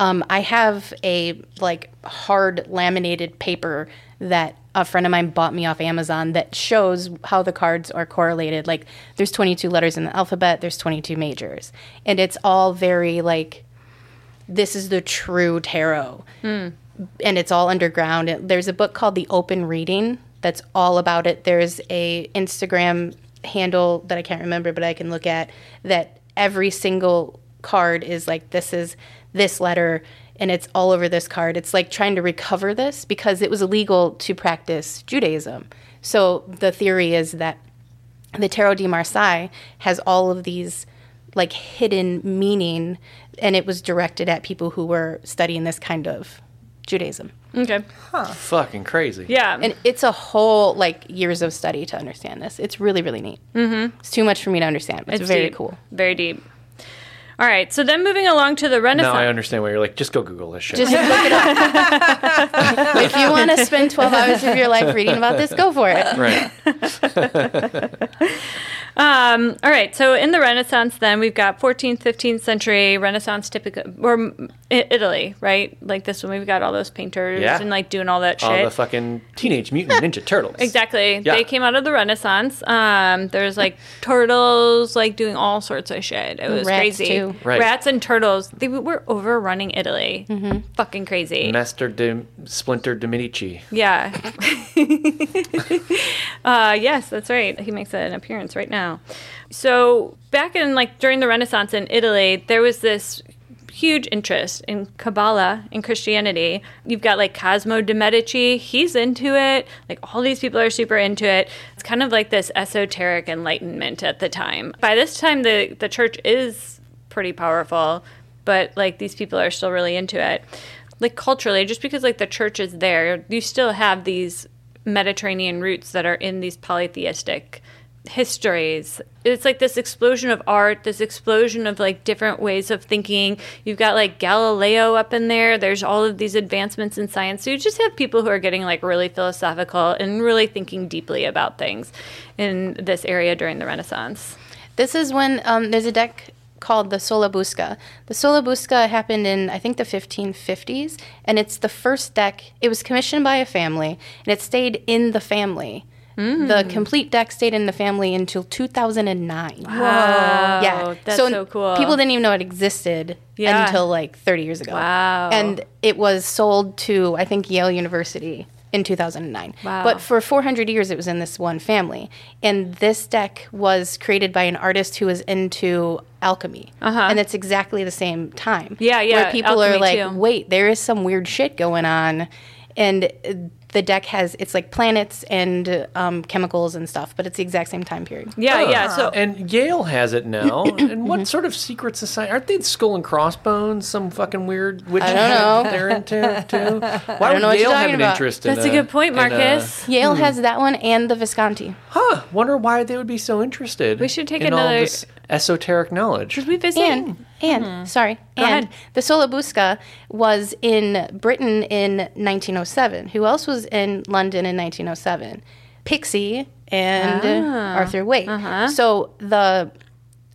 Um, I have a like hard laminated paper that a friend of mine bought me off Amazon that shows how the cards are correlated. Like there's 22 letters in the alphabet, there's 22 majors, and it's all very like this is the true tarot. And it's all underground. It- There's a book called The Open Reading that's all about it. There's a Instagram handle that I can't remember, but I can look at that every single card is like this is this letter and it's all over this card. It's like trying to recover this because it was illegal to practice Judaism. So the theory is that the Tarot de Marseille has all of these like hidden meaning and it was directed at people who were studying this kind of Judaism. Okay. Huh. Fucking crazy. Yeah. And it's a whole like years of study to understand this. It's really, really neat. Mm-hmm. It's too much for me to understand, but it's, very deep. cool. Very deep. All right. So then moving along to the Renaissance. Now I understand why you're like, just go Google this shit. Just look it up. if you want to spend 12 hours of your life reading about this, go for it. right. Um, all right. So in the Renaissance, then we've got 14th, 15th century Renaissance typical or Italy, right? Like this one, we've got all those painters Yeah. and like doing all that shit. All the fucking Teenage Mutant Ninja Turtles. Exactly. Yeah. They came out of the Renaissance. Um, there's like turtles, like doing all sorts of shit. It was Rats, crazy. too. Right. Rats and turtles. They were overrunning Italy. Mm-hmm. Fucking crazy. Master de Splinter Dominici. Yeah. uh, yes, that's right. He makes an appearance right now. So back in like during the Renaissance in Italy, there was this huge interest in Kabbalah in Christianity. You've got like Cosmo de Medici, he's into it. Like all these people are super into it. It's kind of like this esoteric enlightenment at the time. By this time the the church is pretty powerful, but like these people are still really into it. Like culturally, just because like the church is there, you still have these Mediterranean roots that are in these polytheistic histories. It's like this explosion of art, this explosion of like different ways of thinking. You've got like Galileo up in there. There's all of these advancements in science. So you just have people who are getting like really philosophical and really thinking deeply about things in this area during the Renaissance. This is when um, there's a deck called the Sola Busca. The Sola Busca happened in, I think, the 1550s, and it's the first deck. It was commissioned by a family, and it stayed in the family. The complete deck stayed in the family until 2009. Wow. Yeah, That's so, cool. People didn't even know it existed Yeah. until like 30 years ago. Wow. And it was sold to I think Yale University in 2009. Wow. But for 400 years it was in this one family. And this deck was created by an artist who was into alchemy. Uh-huh. And it's exactly the same time. Yeah, yeah, Where people are like, too. "Wait, there is some weird shit going on." And uh, the deck has it's like planets and um, chemicals and stuff, but it's the exact same time period. yeah, yeah. Ah. So And Yale has it now. and what sort of secret society? Aren't they skull and crossbones? Some fucking weird witch I don't know. they're into too. Why don't would Yale have an about. interest in that's a good point, in a- Marcus. Yale hmm. has that one and the Visconti. huh. Wonder why they would be so interested. We should take in all another- this esoteric knowledge. Should we visit? And and hmm. sorry, and ahead. the Sola Busca was in Britain in 1907. Who else was in London in 1907? Pixie and ah, Arthur Waite. Uh-huh. So the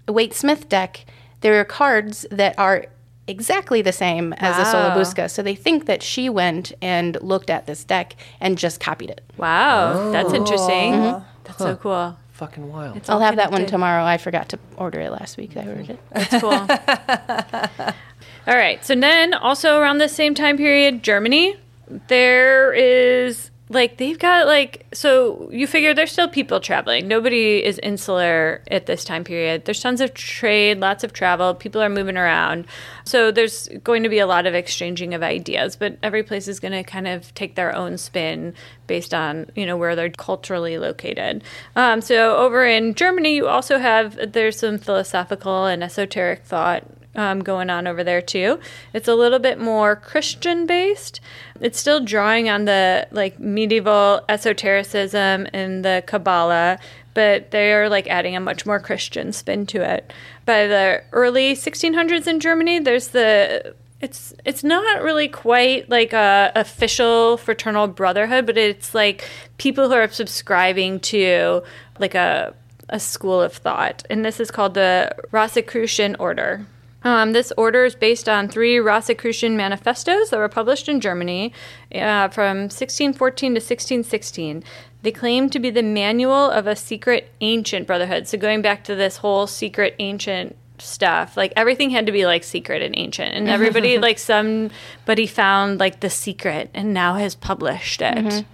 Waite Smith deck, there are cards that are exactly the same as the Wow. Sola Busca. So they think that she went and looked at this deck and just copied it. Wow, that's oh. interesting. Mm-hmm. That's so cool. Fucking wild. It's I'll all have that one tomorrow. I forgot to order it last week. I ordered it. That's cool. All right. So then, also around the same time period, Germany, there is like they've got like so you figure there's still people traveling. Nobody is insular at this time period. There's tons of trade, lots of travel. People are moving around. So there's going to be a lot of exchanging of ideas, but every place is going to kind of take their own spin based on you know where they're culturally located. Um, so over in Germany, you also have there's some philosophical and esoteric thought um, going on over there too. It's a little bit more Christian based. It's still drawing on the like medieval esotericism and the Kabbalah, but they are like adding a much more Christian spin to it. By the early 1600s in Germany, there's the it's it's not really quite like a official fraternal brotherhood, but it's like people who are subscribing to like a a school of thought, and this is called the Rosicrucian Order. Um, this order is based on three Rosicrucian manifestos that were published in Germany uh, from 1614 to 1616. They claim to be the manual of a secret ancient brotherhood. So, going back to this whole secret ancient stuff, like everything had to be like secret and ancient, and everybody, like somebody found like the secret and now has published it.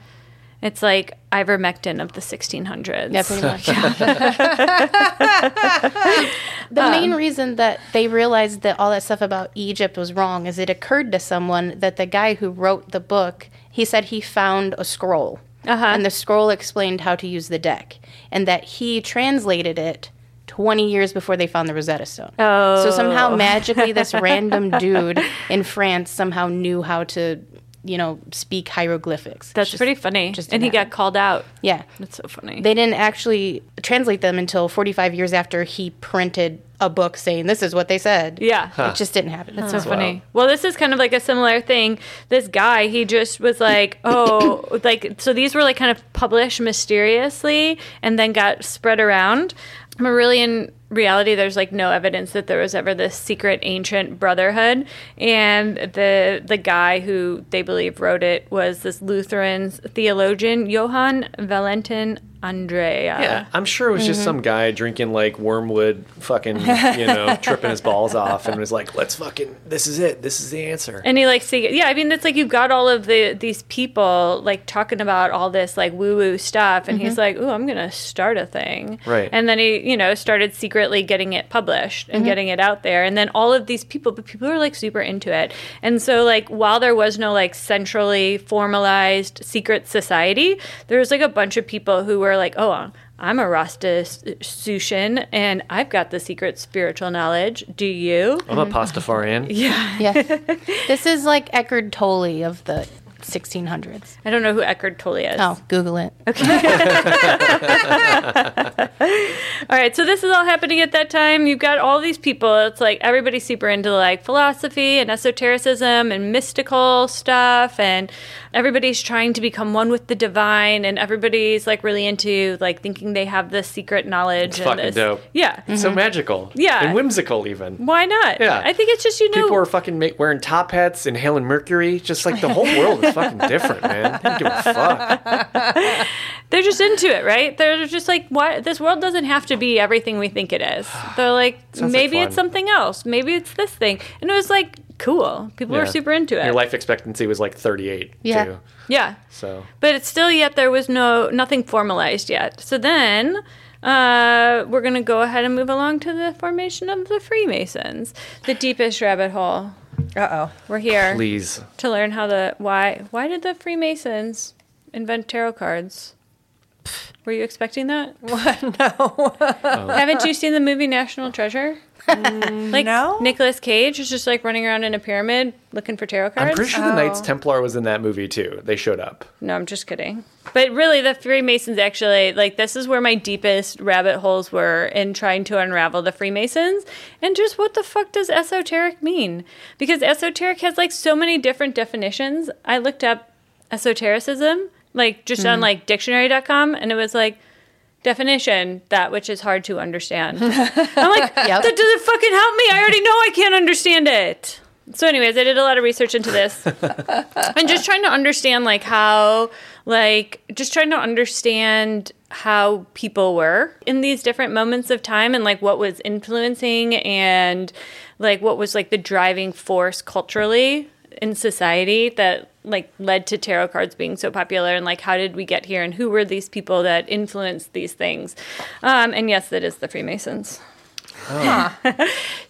It's like ivermectin of the 1600s. Yeah, pretty much. the main reason that they realized that all that stuff about Egypt was wrong is it occurred to someone that the guy who wrote the book, he said he found a scroll. Uh-huh. And the scroll explained how to use the deck, and that he translated it 20 years before they found the Rosetta Stone. Oh. So somehow magically this random dude in France somehow knew how to, you know, speak hieroglyphics. That's Just- pretty funny. just and he didn't got called out. Yeah. That's so funny. They didn't actually translate them until 45 years after he printed a book saying this is what they said. yeah. It just didn't happen. That's so funny. Well, this is kind of like a similar thing. This guy, he just was like, oh, like, so these were like kind of published mysteriously and then got spread around. But really, in reality, there's like no evidence that there was ever this secret ancient brotherhood. And the the guy who they believe wrote it was this Lutheran theologian, Johann Valentin Andreae. Uh, yeah, I'm sure it was Mm-hmm. just some guy drinking like wormwood, fucking, you know, tripping his balls off, and was like, "Let's fucking, this is it, this is the answer." And he like see yeah, I mean it's like you've got all of the these people like talking about all this like woo woo stuff and he's mm-hmm. like, Ooh, I'm gonna start a thing. Right. And then he, you know, started secretly getting it published and mm-hmm. getting it out there. And then all of these people, but people are like super into it. And so like while there was no like centrally formalized secret society, there was like a bunch of people who were like, Oh, I'm a Rasta Rastafarian and I've got the secret spiritual knowledge. Do you? I'm a Pastafarian. Yeah. Yeah. this is like Eckhart Tolle of the 1600s. I don't know who Eckhart Tolle is. Oh, Google it. Okay. all right, so this is all happening at that time. You've got all these people. It's like everybody's super into like philosophy and esotericism and mystical stuff, and everybody's trying to become one with the divine, and everybody's like really into like thinking they have this secret knowledge. It's and fucking this. dope. Yeah. So mm-hmm. magical. Yeah. And whimsical, even. Why not? Yeah. I think it's just you know People are fucking ma- wearing top hats, inhaling mercury. Just like the whole world is fucking different, man. They don't give a fuck. they're just into it, right? They're just like, what? This world doesn't have to be everything we think it is. They're like, Sounds like maybe it's something else. Maybe it's this thing. And it was like cool. People were super into it. Your life expectancy was like 38, Yeah. too. yeah. So, But it's still yet there was no nothing formalized yet. So then uh, we're gonna go ahead and move along to the formation of the Freemasons, the deepest rabbit hole. Uh oh. We're here please. to learn how the why why did the Freemasons invent tarot cards? Were you expecting that? no. Oh. Haven't you seen the movie National Treasure? Mm, like no. Nicolas Cage is just like running around in a pyramid looking for tarot cards. I'm pretty sure the Knights Oh. Templar was in that movie, too. They showed up. No, I'm just kidding. But really, the Freemasons actually, like, this is where my deepest rabbit holes were in trying to unravel the Freemasons and just what the fuck does esoteric mean? Because esoteric has, like, so many different definitions. I looked up esotericism, like, just on, mm. like, dictionary.com, and it was like, definition that which is hard to understand. I'm like, Yep. that doesn't fucking help me. I already know I can't understand it. So, anyways, I did a lot of research into this and just trying to understand like how like just trying to understand how people were in these different moments of time and like what was influencing and like what was like the driving force culturally in society that like led to tarot cards being so popular and like how did we get here and who were these people that influenced these things um, and yes that is the freemasons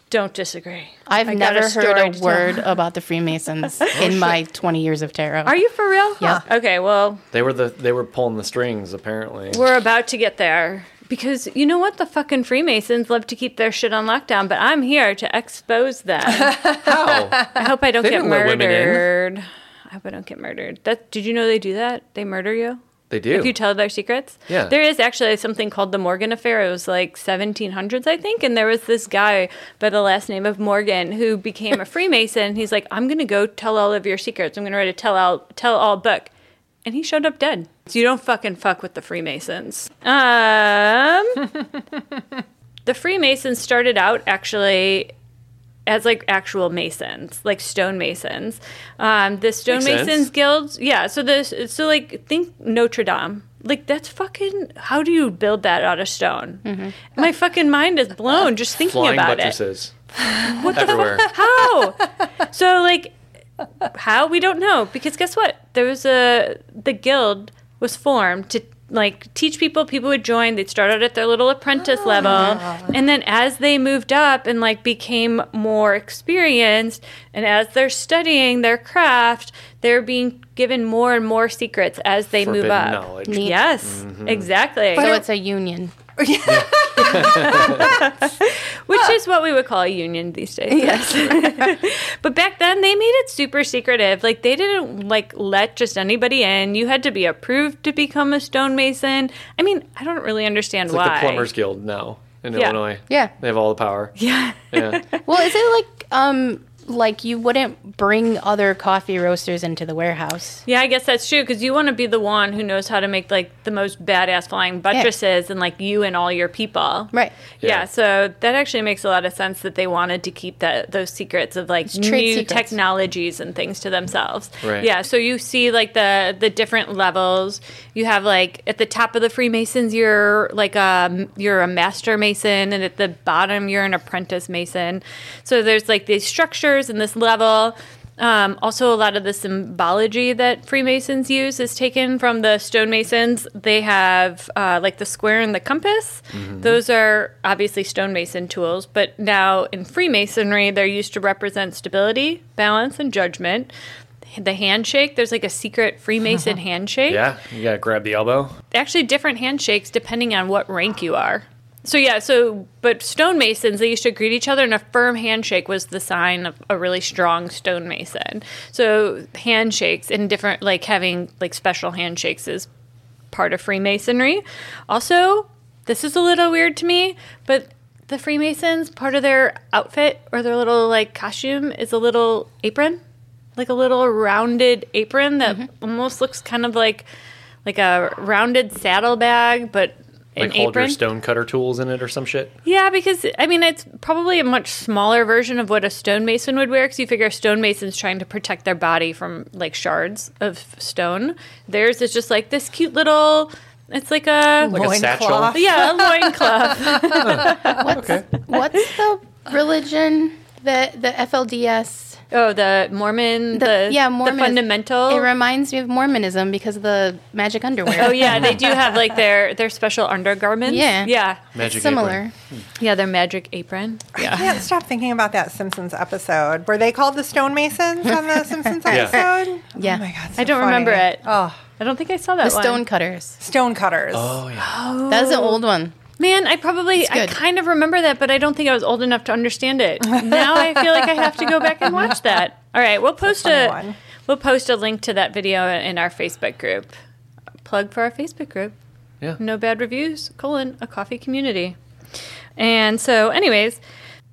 don't disagree I've I got a never heard to a tell. word about the Freemasons in my 20 years of tarot. are you for real Yeah. okay well They were the they were pulling the strings, apparently. We're about to get there. Because you know what? The fucking Freemasons love to keep their shit on lockdown, but I'm here to expose them. How? I hope I don't They get didn't let women in. murdered. I hope I don't get murdered. That did you know they do that? They murder you They do. if you tell their secrets. Yeah. There is actually something called the Morgan Affair. It was like 1700s, I think, and there was this guy by the last name of Morgan who became a Freemason. He's like, I'm gonna go tell all of your secrets. I'm gonna write a tell all tell all book, and he showed up dead. So you don't fucking fuck with the Freemasons. Um, the Freemasons started out actually as like actual masons, like stonemasons. Um, the Makes sense. stonemasons guilds, yeah. So this, so like think Notre Dame. Like that's fucking. How do you build that out of stone? My fucking mind is blown just thinking Flying about it. buttresses. Everywhere. How? so like how we don't know because guess what? There was a the guild was formed to like teach people people would join they'd start out at their little apprentice ah. level and then as they moved up and like became more experienced and as they're studying their craft they're being given more and more secrets as they move up knowledge. Neat. yes mm-hmm. exactly So it's a union. which is what we would call a union these days. Yes. but back then they made it super secretive. Like they didn't like let just anybody in. You had to be approved to become a stonemason. I mean, I don't really understand It's why. like the Plumbers Guild now in Yeah. Illinois. Yeah. They have all the power. Yeah. Yeah. Well, is it like um like you wouldn't bring other coffee roasters into the warehouse? Yeah, I guess that's true because you want to be the one who knows how to make like the most badass flying buttresses and like you and all your people. Right. Yeah. Yeah. so that actually makes a lot of sense that they wanted to keep that those secrets of like trade new secrets. technologies and things to themselves. Right. Yeah, so you see like the the different levels. You have like at the top of the Freemasons, you're like a you're a master mason, and at the bottom you're an apprentice mason. So there's like these structures and this level. Um, also, a lot of the symbology that Freemasons use is taken from the stonemasons. They have uh, like the square and the compass. Those are obviously stonemason tools, but now in Freemasonry, they're used to represent stability, balance, and judgment. The handshake, there's like a secret Freemason handshake Yeah. You gotta grab the elbow. actually different handshakes depending on what rank you are. So yeah, so but stonemasons they used to greet each other, and a firm handshake was the sign of a really strong stonemason. So handshakes and different like having like special handshakes is part of Freemasonry. Also, this is a little weird to me, but the Freemasons part of their outfit or their little like costume is a little apron, like a little rounded apron that mm-hmm. almost looks kind of like like a rounded saddlebag, but Like hold your apron. stone cutter tools in it or some shit. Yeah, because I mean it's probably a much smaller version of what a stonemason would wear. Because you figure a stonemason's trying to protect their body from like shards of stone. Theirs is just like this cute little. It's like a Like a satchel. Loincloth. yeah a loincloth. Okay. What's the religion that the FLDS? Oh, the Mormon, the, yeah, the Mormon. fundamental. It reminds me of Mormonism because of the magic underwear. Oh yeah, they do have like their their special undergarments. Yeah. yeah, Magic Similar. apron. yeah. Their magic apron. Yeah. I can't stop thinking about that Simpsons episode. Were they called the Stonemasons on the Simpsons episode? Yeah. Oh my god, I don't remember it. Oh, I don't think I saw that The one. stone cutters. stone cutters. Oh yeah. Oh. That was an old one. Man, I probably I kind of remember that, but I don't think I was old enough to understand it. now I feel like I have to go back and watch that. All right, we'll post funny a, we'll post a link to that video in our Facebook group. Plug for our Facebook group. Yeah. No bad reviews. Colon a coffee community. And so, anyways,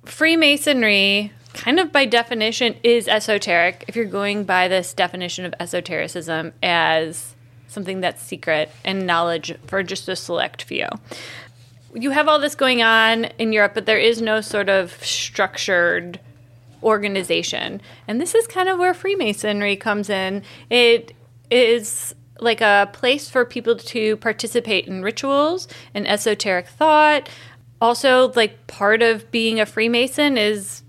Freemasonry, kind of by definition, is esoteric. If you're going by this definition of esotericism as something that's secret and knowledge for just a select few you have all this going on in Europe, but there is no sort of structured organization. And this is kind of where Freemasonry comes in. It is like a place for people to participate in rituals and esoteric thought. Also, like part of being a Freemason is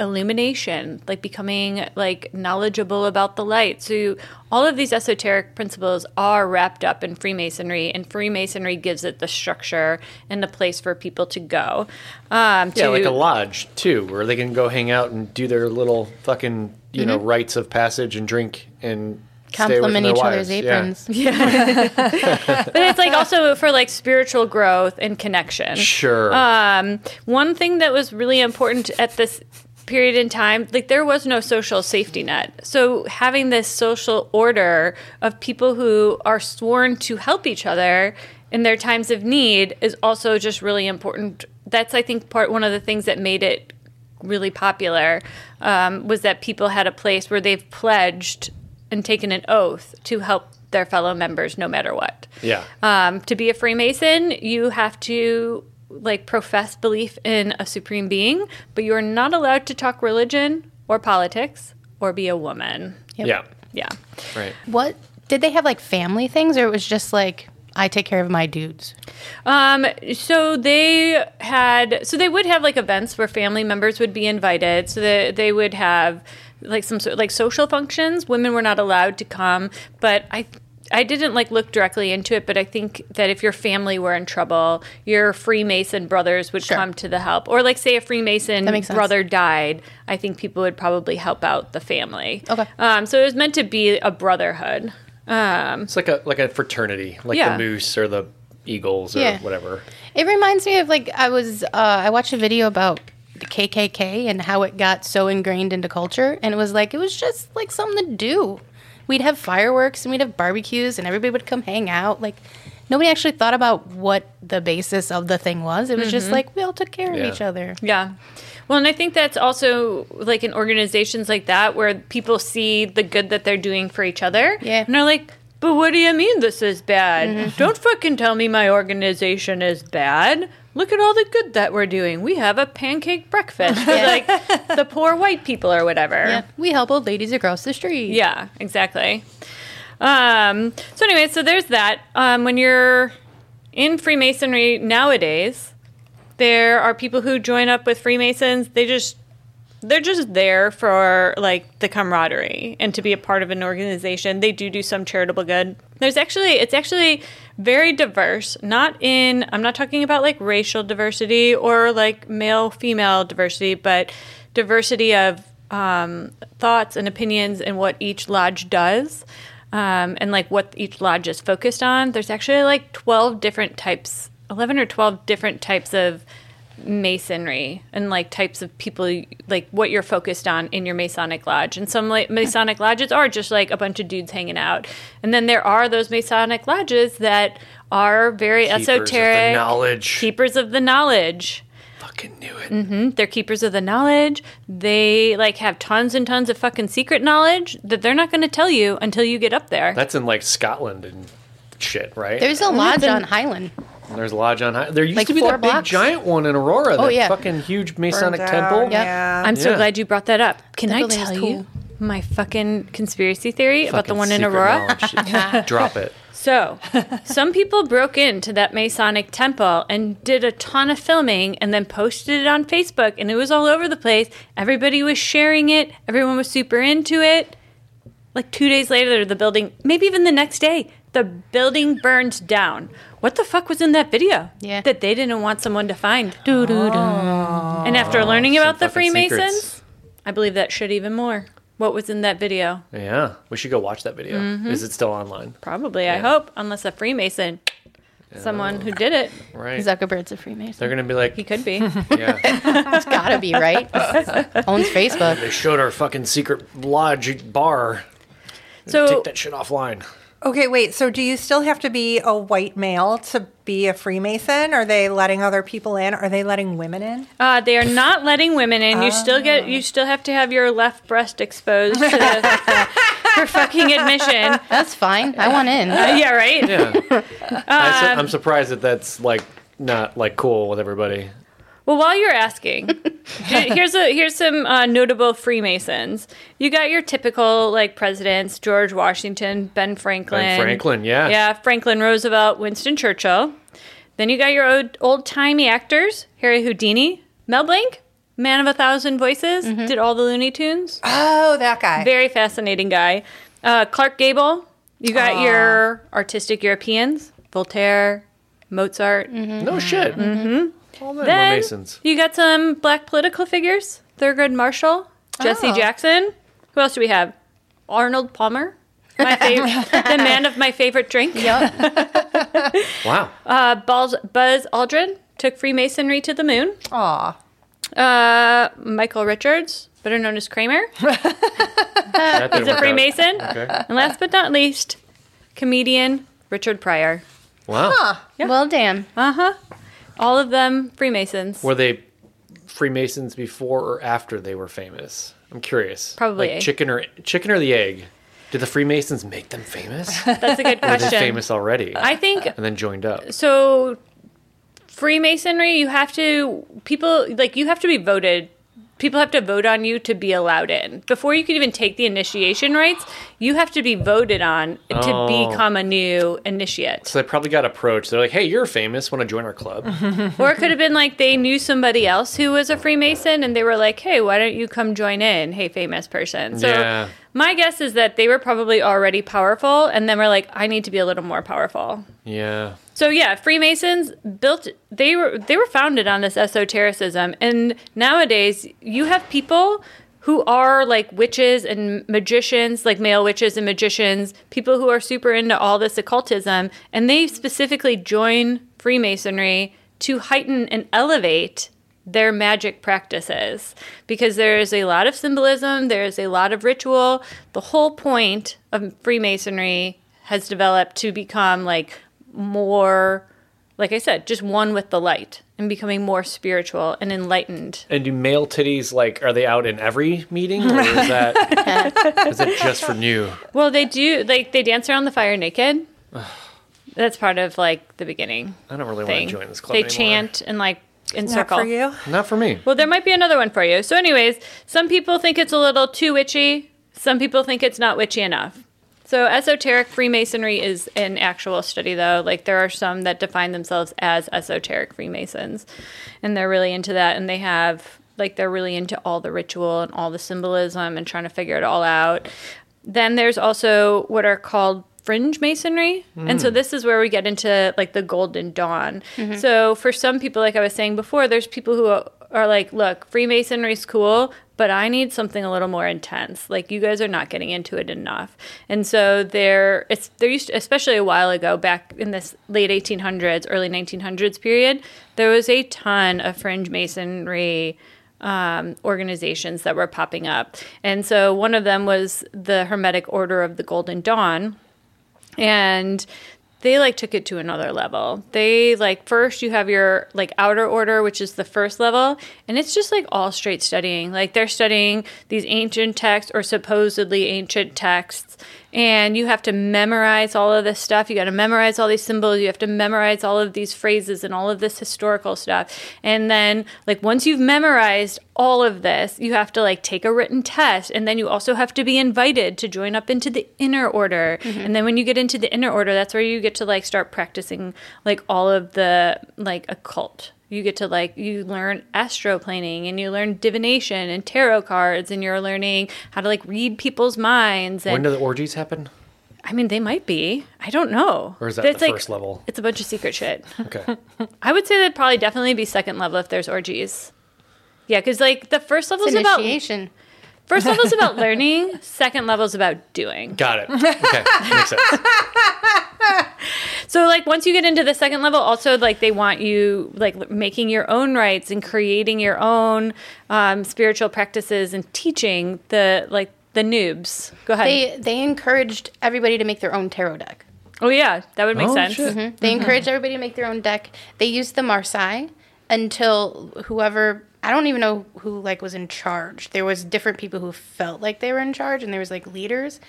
illumination, like becoming like knowledgeable about the light. So all of these esoteric principles are wrapped up in Freemasonry, and Freemasonry gives it the structure and the place for people to go. Um, Yeah, to, like a lodge too, where they can go hang out and do their little fucking you know rites of passage and drink and stay with Compliment their each wives. other's Yeah. aprons. but it's like also for like spiritual growth and connection. Sure. Um, one thing that was really important at this period in time, like there was no social safety net. So having this social order of people who are sworn to help each other in their times of need is also just really important. That's I think part one of the things that made it really popular um, was that people had a place where they've pledged and taken an oath to help their fellow members no matter what. yeah. Um, to be a Freemason, you have to like profess belief in a supreme being, but you are not allowed to talk religion or politics or be a woman. Yep. Yeah. Yeah. Right. What did they have like family things, or it was just like I take care of my dudes? Um, so they had, so they would have like events where family members would be invited. So that they would have like some sort like social functions. Women were not allowed to come, but I, I didn't like look directly into it, but I think that if your family were in trouble, your Freemason brothers would Sure. come to the help. Or like say a Freemason That makes sense. brother died, I think people would probably help out the family. Okay. Um, so it was meant to be a brotherhood. Um, It's like a like a fraternity, like Yeah. the moose or the eagles or Yeah. whatever. It reminds me of like I was uh, I watched a video about the KKK and how it got so ingrained into culture, and it was like it was just like something to do. We'd have fireworks and we'd have barbecues, and everybody would come hang out. Like nobody actually thought about what the basis of the thing was. It was just mm-hmm. like we all took care Yeah. of each other. Yeah. Well, and I think that's also like in organizations like that where people see the good that they're doing for each other. Yeah. And they're like, but what do you mean this is bad? Mm-hmm. Don't fucking tell me my organization is bad. Look at all the good that we're doing. We have a pancake breakfast for like the poor white people or whatever. Yeah, we help old ladies across the street. Yeah, exactly. Um, so anyway, so there's that. Um, when you're in Freemasonry nowadays, there are people who join up with Freemasons. They just they're just there for like the camaraderie and to be a part of an organization. They do do some charitable good. There's actually it's actually very diverse. Not in I'm not talking about like racial diversity or like male female diversity, but diversity of um, thoughts and opinions and what each lodge does. Um, and like what each lodge is focused on. There's actually like 12 different types, 11 or 12 different types of masonry and like types of people like what you're focused on in your masonic lodge and some like masonic lodges are just like a bunch of dudes hanging out and then there are those masonic lodges that are very Keepers of the esoteric knowledge. keepers of the knowledge Fucking knew it. hmm they're keepers of the knowledge they like have tons and tons of fucking secret knowledge that they're not going to tell you until you get up there That's in like Scotland and shit, right? There's a lodge on Highland. And There's a lodge on high. There used Like to be four that big giant one in Aurora. Oh, that yeah. fucking huge Masonic Burned temple. Yep. Yeah. i'm so Yeah. glad you brought that up can That i tell cool. you my fucking conspiracy theory about the one in aurora. Drop it. So, some people broke into that Masonic temple and did a ton of filming and then posted it on Facebook, and it was all over the place. Everybody was sharing it, everyone was super into it. Like two days later, the building, maybe even the next day, the building burned down. What the fuck was in that video? Yeah. That they didn't want someone to find. Doo-doo-doo. And after learning about the Oh, Freemasons, secrets. I believe that shit even more. What was in that video? Yeah, we should go watch that video. Mm-hmm. Is it still online? Probably, I hope, unless a Freemason, someone who did it. Right. Zuckerberg's a Freemason. They're gonna be like, He could be. yeah. It's gotta be right. Owns Facebook. they showed our fucking secret lodge bar. So Take that shit offline. Okay, wait. So do you still have to be a white male to be a Freemason? Are they letting other people in? Are they letting women in? uh, they are not letting women in. You still get. You still have to have your left breast exposed to the, for fucking admission. That's fine. I want in. Uh, yeah, right. Yeah. I su- Um, I'm surprised that that's like not like cool with everybody. Well, while you're asking, here's a here's some uh, notable Freemasons. You got your typical like presidents: George Washington, Ben Franklin, Ben Franklin, yeah. yeah, Franklin Roosevelt, Winston Churchill. Then you got your old, old timey actors: Harry Houdini, Mel Blanc, man of a thousand voices, did all the Looney Tunes. Oh, that guy. Very fascinating guy. Uh, Clark Gable. You got your artistic Europeans: Voltaire, Mozart. No shit. Mm-hmm. All them were Then Masons. you got some black political figures: Thurgood Marshall, Jesse Oh. Jackson. Who else do we have? Arnold Palmer, my favorite, the man of my favorite drink. Wow. Uh, Buzz, Buzz Aldrin took Freemasonry to the moon. Aw. Uh, Michael Richards, better known as Kramer, That is a. Freemason. Okay. And last but not least, comedian Richard Pryor. Wow. Well, damn. Uh huh. All of them Freemasons. Were they Freemasons before or after they were famous? I'm curious. Probably. like chicken or chicken or the egg. Did the Freemasons make them famous? That's a good Or were they question. famous already I think and then joined up? so freemasonry you have to people like you have to be voted people have to vote on you to be allowed in before you can even take the initiation rites You have to be voted on to Oh. become a new initiate. So they probably got approached. They're like, "Hey, you're famous. Want to join our club?" Or it could have been like they knew somebody else who was a Freemason and they were like, hey, why don't you come join in? Hey, famous person. So Yeah. my guess is that they were probably already powerful and then were like, I need to be a little more powerful. yeah. So yeah, Freemasons built they were they were founded on this esotericism and nowadays you have people who are like witches and magicians, like male witches and magicians, people who are super into all this occultism and they specifically join Freemasonry to heighten and elevate their magic practices because there is a lot of symbolism, there is a lot of ritual. The whole point of Freemasonry has developed to become like more, like I said, just one with the light and becoming more spiritual and enlightened. And do male titties like are they out in every meeting, or is that is it just for new? Well, they do like they dance around the fire naked. That's part of like the beginning I don't really thing. want to join this club. they anymore. chant and like in Not circle. for you. Not for me. Well, there might be another one for you. So, anyways, some people think it's a little too witchy. Some people think it's not witchy enough. So, esoteric Freemasonry is an actual study, though. Like, there are some that define themselves as esoteric Freemasons, and they're really into that. And they have, like, they're really into all the ritual and all the symbolism and trying to figure it all out. Then there's also what are called fringe masonry. And so hmm. this is where we get into like the golden dawn. Mm-hmm. So for some people like I was saying before, there's people who are like, look, Freemasonry's cool, but I need something a little more intense. Like you guys are not getting into it enough. And so there it's there used to, especially a while ago back in this late 1800s, early 1900s period, there was a ton of fringe masonry um, organizations that were popping up. And so one of them was the Hermetic Order of the Golden Dawn. And they like took it to another level. They like first you have your like outer order, which is the first level, and it's just like all straight studying. Like they're studying these ancient texts or supposedly ancient texts, and you have to memorize all of this stuff. You got to memorize all these symbols. You have to memorize all of these phrases and all of this historical stuff. And then like once you've memorized all of this, you have to like take a written test, and then you also have to be invited to join up into the inner order. Mm-hmm. And then when you get into the inner order, that's where you get to like start practicing like all of the like occult. You get to like you learn astroplaning and you learn divination and tarot cards and you're learning how to like read people's minds and When do the orgies happen? I mean they might be. I don't know. Or is that It's the like- first level? It's a bunch of secret shit. Okay. I would say that'd probably definitely be second level if there's orgies. Yeah, because like the first level is about Initiation. First level is about learning. Second level is about doing. Got it. Okay. Makes sense. So like once you get into the second level, also like they want you like making your own rites and creating your own um, spiritual practices and teaching the like the noobs. Go ahead. They they encouraged everybody to make their own tarot deck. oh yeah, that would make Oh, sense. shit. Mhm. They encouraged everybody to make their own deck. They used the Marseille until whoever I don't even know who like was in charge. There was different people who felt like they were in charge, and there was like leaders.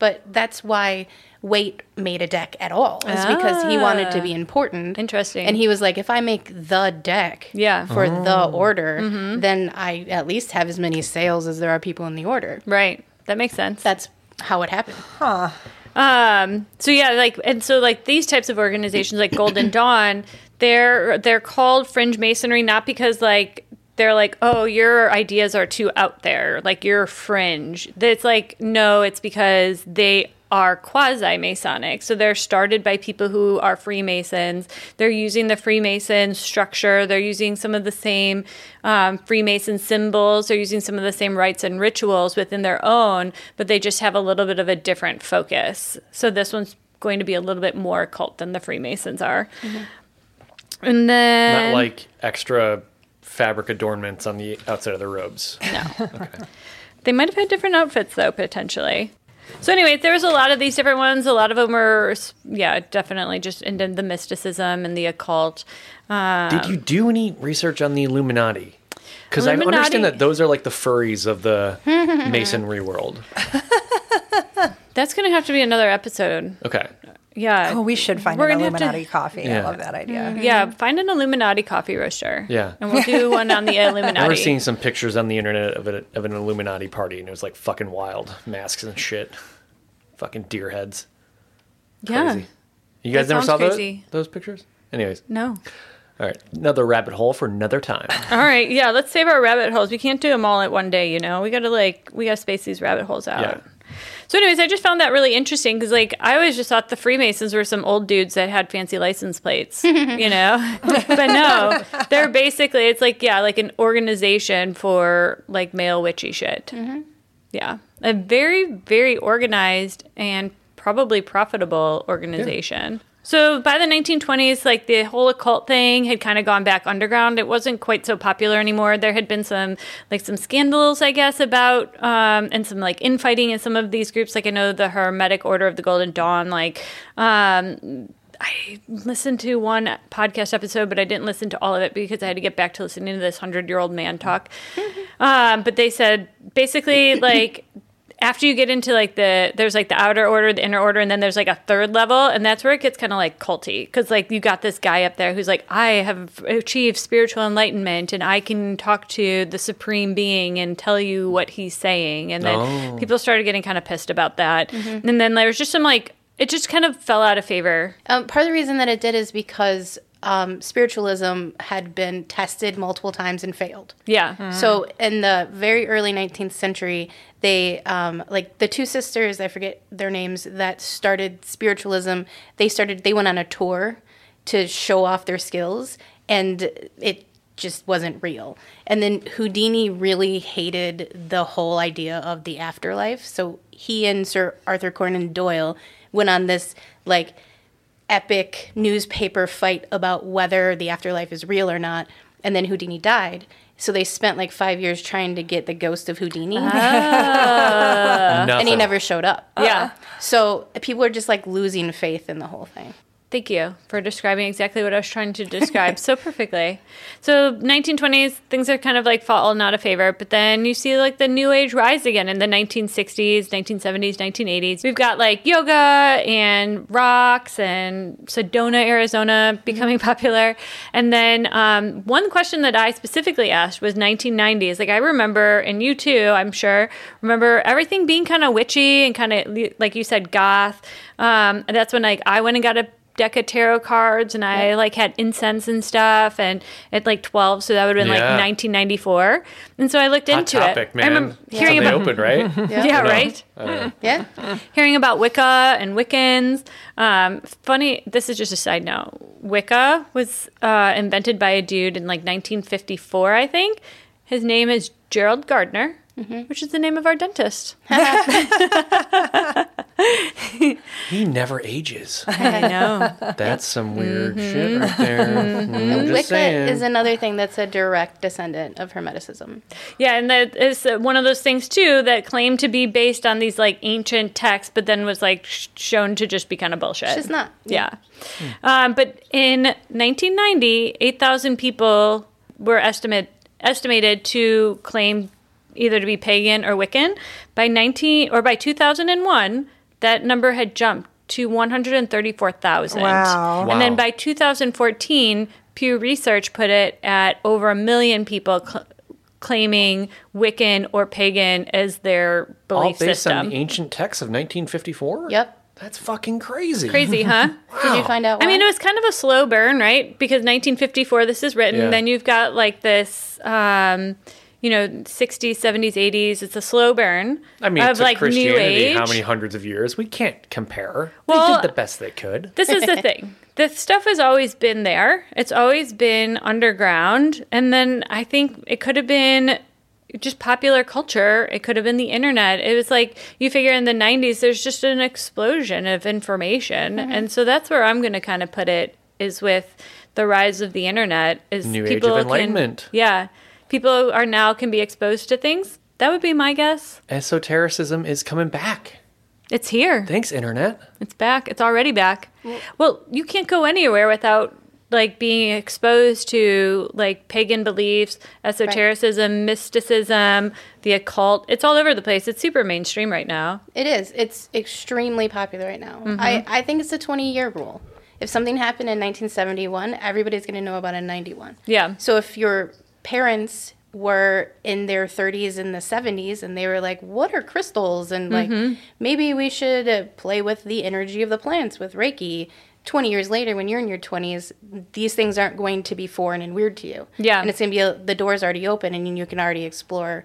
But that's why Waite made a deck at all, is because he wanted to be important. Interesting. And he was like, if I make the deck Yeah. for the order, then I at least have as many sales as there are people in the order. Right. That makes sense. That's how it happened. Um. So yeah, like and so like these types of organizations like Golden Dawn, they're they're called fringe masonry not because like they're like oh your ideas are too out there like you're fringe. It's like no, it's because they are quasi Masonic. So they're started by people who are Freemasons. They're using the Freemason structure. They're using some of the same um, Freemason symbols. They're using some of the same rites and rituals within their own, but they just have a little bit of a different focus. So this one's going to be a little bit more occult than the Freemasons are. And then Not like extra fabric adornments on the outside of the robes. No. They might have had different outfits though, potentially. So anyway, there was a lot of these different ones. A lot of them were, yeah, definitely just into the mysticism and the occult. Um, Did you do any research on the Illuminati? Because I understand that those are like the furries of the masonry world. that's going to have to be another episode. Okay. Yeah. Oh, we should find We're an gonna have to- Illuminati coffee. I Yeah. love that idea. Mm-hmm. yeah, find an Illuminati coffee roaster. Yeah. And we'll do one on the Illuminati. I remember Illuminati. seeing some pictures on the internet of, it, of an Illuminati party, and it was like fucking wild. Masks and shit. fucking deer heads. Yeah. Crazy. You guys That never saw those, those pictures? Anyways, No. all right. Another rabbit hole for another time. All right. Yeah. Let's save our rabbit holes. We can't do them all at one day. You know, we gotta like we gotta space these rabbit holes out. Yeah. So, anyways, I just found that really interesting because, like, I always just thought the Freemasons were some old dudes that had fancy license plates, you know? but no, they're basically, it's like, yeah, like an organization for like male witchy shit. Mm-hmm. Yeah. A very, very organized and probably profitable organization. So by the 1920s, like the whole occult thing had kind of gone back underground. It wasn't quite so popular anymore. There had been some, like some scandals, I guess, about um, and some like infighting in some of these groups. Like I know the Hermetic Order of the Golden Dawn. Like um, I listened to one podcast episode, but I didn't listen to all of it because I had to get back to listening to this hundred year old man talk. um, but they said basically like after you get into like the there's like the outer order, the inner order, and then there's like a third level, and that's where it gets kind of like culty because like you got this guy up there who's like I have achieved spiritual enlightenment and I can talk to the supreme being and tell you what he's saying, and then Oh. people started getting kind of pissed about that, and then there was just some like it just kind of fell out of favor. Um, part of the reason that it did is because um, spiritualism had been tested multiple times and failed. Yeah. So in the very early 19th century, they um, like the two sisters, I forget their names, that started spiritualism. They started. They went on a tour to show off their skills, and it just wasn't real. And then Houdini really hated the whole idea of the afterlife. So he and Sir Arthur Conan Doyle went on this like epic newspaper fight about whether the afterlife is real or not. And then Houdini died. So they spent like five years trying to get the ghost of Houdini, ah. and he never showed up. Yeah. So people are just like losing faith in the whole thing. Thank you for describing exactly what I was trying to describe so perfectly. So 1920s, things are kind of like fallen out of favor, but then you see like the new age rise again in the 1960s, 1970s, 1980s. We've got like yoga and rocks and Sedona, Arizona becoming popular. And then um, one question that I specifically asked was 1990s. Like I remember, and you too, I'm sure, remember everything being kind of witchy and kind of like you said, goth. Um, and that's when like I went and got a deck of tarot cards and I like had incense and stuff and at like 12 so that would have been like 1994 and so I looked Hot into topic, it man. I remember That's hearing how they about open, right? yeah, No. right I don't know. Yeah. hearing about Wicca and Wiccans. Um, funny, this is just a side note. Wicca was uh, invented by a dude in like 1954, I think. His name is Gerald Gardner, which is the name of our dentist. He never ages. I know. That's some weird Mm-hmm. shit right there. Mm, just Wicca saying. is another thing that's a direct descendant of Hermeticism. Yeah, and that is one of those things too that claimed to be based on these like ancient texts, but then was like sh- shown to just be kind of bullshit. It's not. Yeah. Um, but in 1990, 8,000 people were estimate, estimated to claim either to be pagan or Wiccan. By 19 or by 2001, that number had jumped to 134,000. Wow. And then by 2014, Pew Research put it at over a million people cl- claiming Wiccan or pagan as their belief all based system. on the ancient texts of 1954. Yep. That's fucking crazy. Crazy, huh? wow. Did you find out? I mean, it was kind of a slow burn, right? Because 1954, this is written. Yeah. Then you've got like this, um, you know, 60s, 70s, 80s. It's a slow burn. I mean, of to like new Christianity, age. how many hundreds of years? We can't compare. Well- they did the best they could. This is the thing. This stuff has always been there. It's always been underground. And then I think it could have been just popular culture. It could have been the internet. It was like you figure in the 90s there's just an explosion of information. Mm-hmm. And so that's where I'm going to kind of put it is with the rise of the internet is New age people of can- enlightenment. yeah. People are now can be exposed to things. That would be my guess. Esotericism is coming back. It's here. Thanks, internet. It's back. It's already back. Well, you can't go anywhere without like being exposed to like pagan beliefs, esotericism, mysticism, the occult. It's all over the place. It's super mainstream right now. It is. It's extremely popular right now. Mm-hmm. I, I think it's a 20 year rule. If something happened in 1971, everybody's going to know about it in 91. Yeah. So if your parents were in their 30s and the 70s and they were like what are crystals and like maybe we should uh, play with the energy of the plants with reiki 20 years later when you're in your 20s these things aren't going to be foreign and weird to you Yeah. and it's going to be a, the door's already open and you can already explore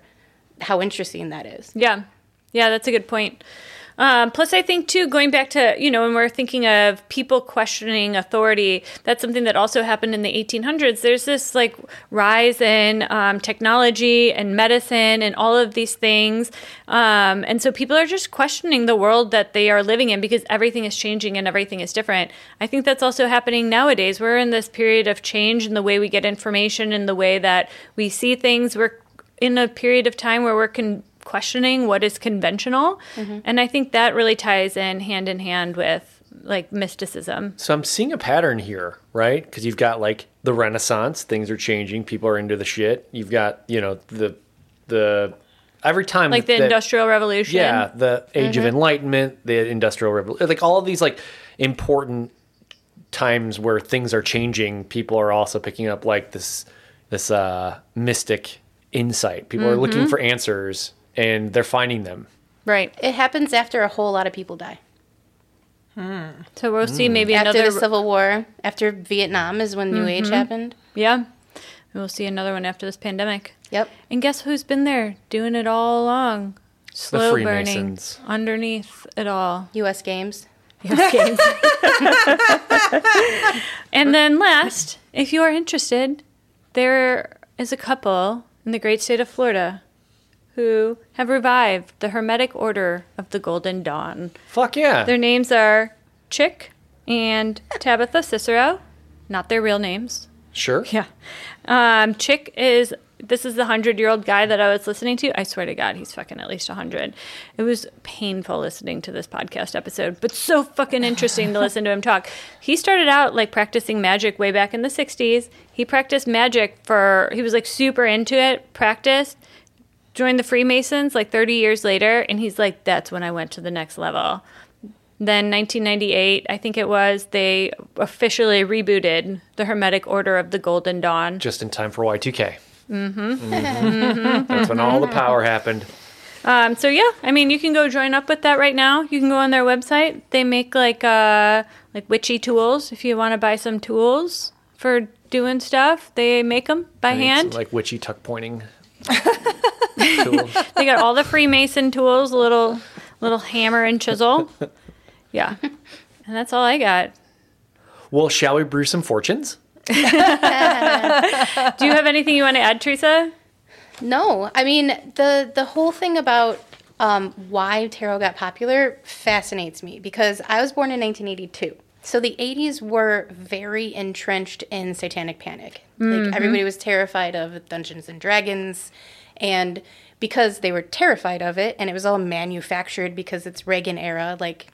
how interesting that is Yeah. Yeah, that's a good point. Um, plus, I think, too, going back to, you know, when we're thinking of people questioning authority, that's something that also happened in the 1800s. There's this like rise in um, technology and medicine and all of these things. Um, and so people are just questioning the world that they are living in because everything is changing and everything is different. I think that's also happening nowadays. We're in this period of change in the way we get information and the way that we see things. We're in a period of time where we're con- questioning what is conventional mm-hmm. and i think that really ties in hand in hand with like mysticism So I'm seeing a pattern here, right? Because you've got like the Renaissance, things are changing, people are into the shit. You've got you know the the every time like the that- industrial revolution yeah, the Age of mm-hmm. Enlightenment, the Industrial Revolution, like all of these like important times where things are changing. People are also picking up like this this uh, mystic insight. People are looking mm-hmm. for answers and they're finding them. right. It happens after a whole lot of people die. Hmm. So we'll see maybe after another the civil war after vietnam is when new age mm-hmm. happened. Yeah. We'll see another one after this pandemic. Yep. And guess who's been there doing it all along? Slow burning Freemasons. underneath it all. U.S. Games. us games. And then last, if you are interested, there is a couple in the great state of Florida who have revived the Hermetic Order of the Golden Dawn. Fuck yeah. Their names are Chick and Tabitha Cicero, not their real names. sure. Yeah. Um, Chick is this is the hundred year old guy that I was listening to. I swear to God, he's fucking at least hundred. It was painful listening to this podcast episode, but so fucking interesting to listen to him talk. He started out like practicing magic way back in the '60s. He practiced magic for he was like super into it. Practiced, joined the Freemasons like 30 years later, and he's like, that's when I went to the next level. Then 1998, I think it was, they officially rebooted the Hermetic Order of the Golden Dawn. Just in time for Y2K. Mm-hmm. That's when all the power happened. Um, so yeah, I mean, you can go join up with that right now. You can go on their website. They make like uh, like witchy tools. If you want to buy some tools for doing stuff, they make them by need some, hand. like witchy tuck pointing. tools. They got all the Freemason tools, little little hammer and chisel. Yeah, and that's all I got. Well, shall we brew some fortunes? Do you have anything you want to add, Teresa? No, I mean the the whole thing about um, why tarot got popular fascinates me because I was born in 1982. So the 80s were very entrenched in satanic panic. Like mm-hmm. everybody was terrified of Dungeons and Dragons, and because they were terrified of it, and it was all manufactured because it's Reagan era, like